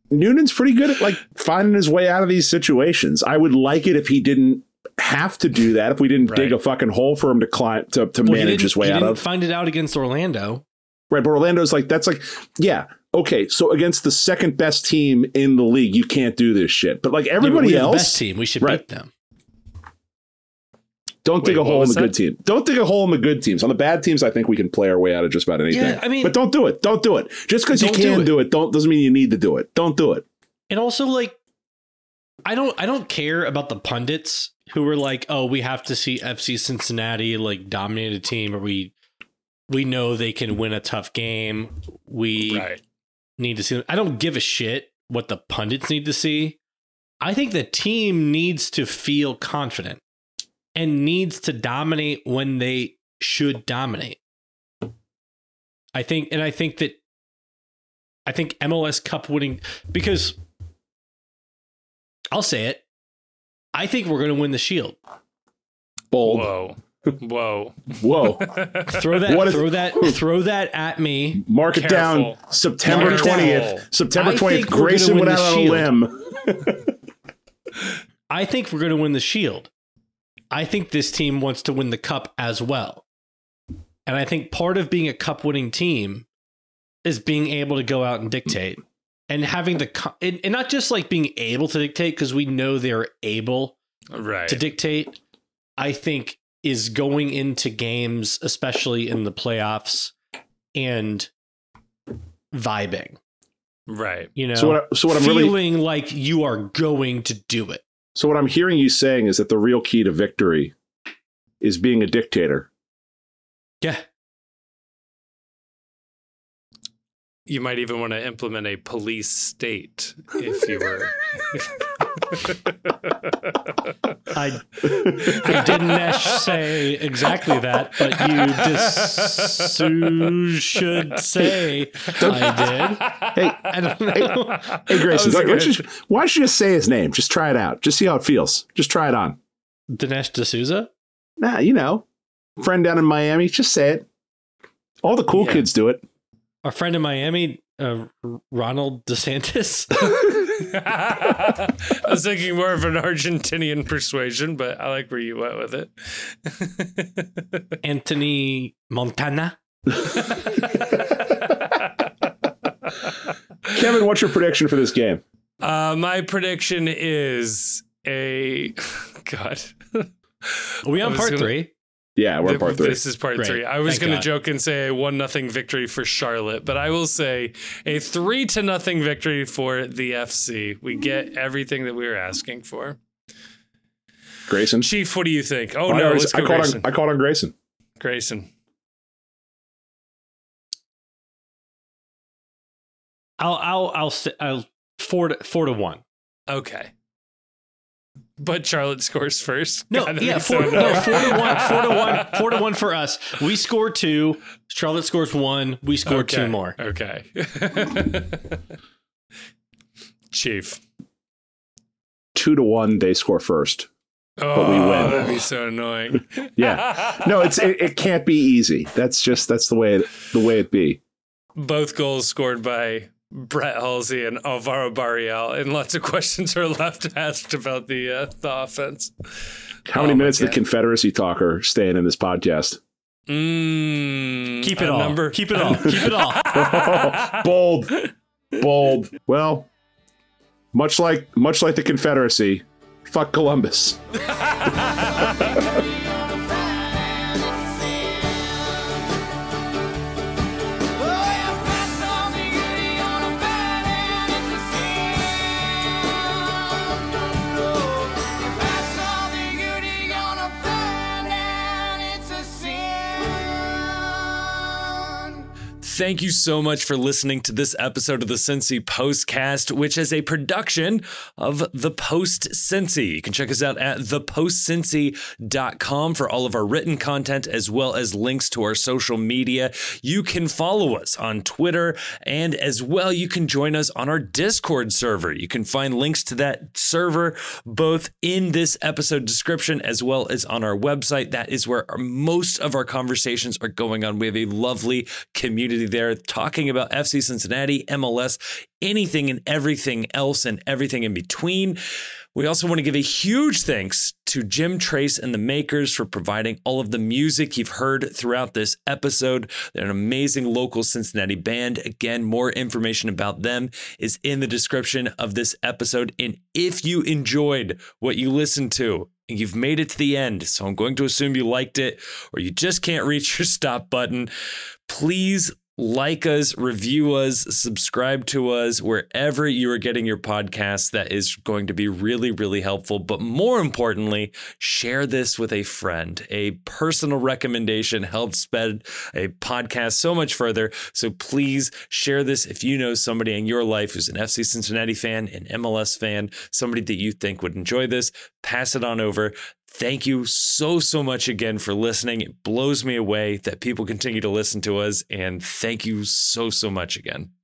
Noonan's pretty good at like finding his way out of these situations. I would like it if he didn't have to do that. If we didn't dig a fucking hole for him to climb to, to Well, manage didn't- his way he out didn't of. find it out against Orlando Right, but Orlando's like that's like yeah. Okay, so against the second best team in the league, you can't do this shit. But like Yeah, but everybody the else, best team we should Right. beat them don't dig a hole in was the good team. Don't dig a hole in the good teams. On the bad teams, I think we can play our way out of just about anything. Yeah, I mean- but don't do it. Don't do it. Just because you Don't do can it. do it, don't doesn't mean you need to do it. Don't do it. And also like I don't I don't care about the pundits who were like, "Oh, we have to see FC Cincinnati like dominate a team or we we know they can win a tough game. We right. need to see them." I don't give a shit what the pundits need to see. I think the team needs to feel confident and needs to dominate when they should dominate. I think and I think that I think MLS Cup winning because I'll say it. I think we're going to win the Shield. Bold. Whoa. Whoa. Whoa. Throw that, What is- throw that, throw that at me. Mark it down. September Mark 20th. September 20th. think we're gonna Grayson win went the out on a Shield. limb. I think we're going to win the Shield. I think this team wants to win the Cup as well. And I think part of being a Cup winning team is being able to go out and dictate and having the, co- and, and not just like being able to dictate because we know they're able Right. to dictate, I think is going into games, especially in the playoffs, and vibing. right. You know, So what, I, so what I'm feeling really like you are going to do it. so what I'm hearing you saying is that the real key to victory is being a dictator. Yeah, You might even want to implement a police state if you were. I I didn't say exactly that, but you dis- should say I did. Hey, I don't know. hey, Grayson, That why don't, you, why don't you just say his name? Just try it out. Just see how it feels. Just try it on. Dinesh D'Souza? Nah, you know, friend down in Miami. Just say it. All the cool Yeah. kids do it. Our friend in Miami, uh, Ronald DeSantis. I was thinking more of an Argentinian persuasion, but I like where you went with it. Anthony Montana. Kevin, what's your prediction for this game? uh, my prediction is a God. Are we on part gonna- three? Yeah, we're in part three. This is part Great. three. I was going to joke and say a one nothing victory for Charlotte, but I will say a three to nothing victory for the FC. We get everything that we were asking for. Grayson. Chief, what do you think? Oh I, no, already- let's I go called Grayson. on, I called on Grayson. Grayson. I'll I'll I'll, say, I'll four to four to one. Okay. But Charlotte scores first. No, God, yeah, be so four, no, four to one, four to one, four to one for us. We score two. Charlotte scores one. We score Okay, two more. Okay. Chief. Two to one, they score first. Oh, we win. that'd be so annoying. Yeah. No, it's it, it can't be easy. That's just that's the way it the way it be. Both goals scored by Brett Halsey and Alvaro Barreal, and lots of questions are left asked about the uh, the offense. How Oh many my minutes of the Confederacy talker are staying in this podcast? Mm, Keep it a all. Number, Keep it all. Keep it all. bold, bold. Well, much like much like the Confederacy, fuck Columbus. Thank you so much for listening to this episode of the Cincy Postcast, which is a production of The Post Cincy. You can check us out at thepostcincy.com for all of our written content as well as links to our social media. You can follow us on Twitter and as well you can join us on our Discord server. You can find links to that server both in this episode description as well as on our website. That is where most of our conversations are going on. We have a lovely community there talking about FC Cincinnati, MLS, anything and everything else and everything in between. We also want to give a huge thanks to Jim Trace and the Makers for providing all of the music you've heard throughout this episode. They're an amazing local Cincinnati band. Again, more information about them is in the description of this episode. And if you enjoyed what you listened to, and you've made it to the end, so I'm going to assume you liked it, or you just can't reach your stop button, please like us, review us, subscribe to us wherever you are getting your podcasts. That is going to be really, really helpful. But more importantly, share this with a friend. A personal recommendation helps spread a podcast so much further. So please share this if you know somebody in your life who's an FC Cincinnati fan, an MLS fan, somebody that you think would enjoy this. Pass it on over. Thank you so, so much again for listening. It blows me away that people continue to listen to us. And thank you so, so much again.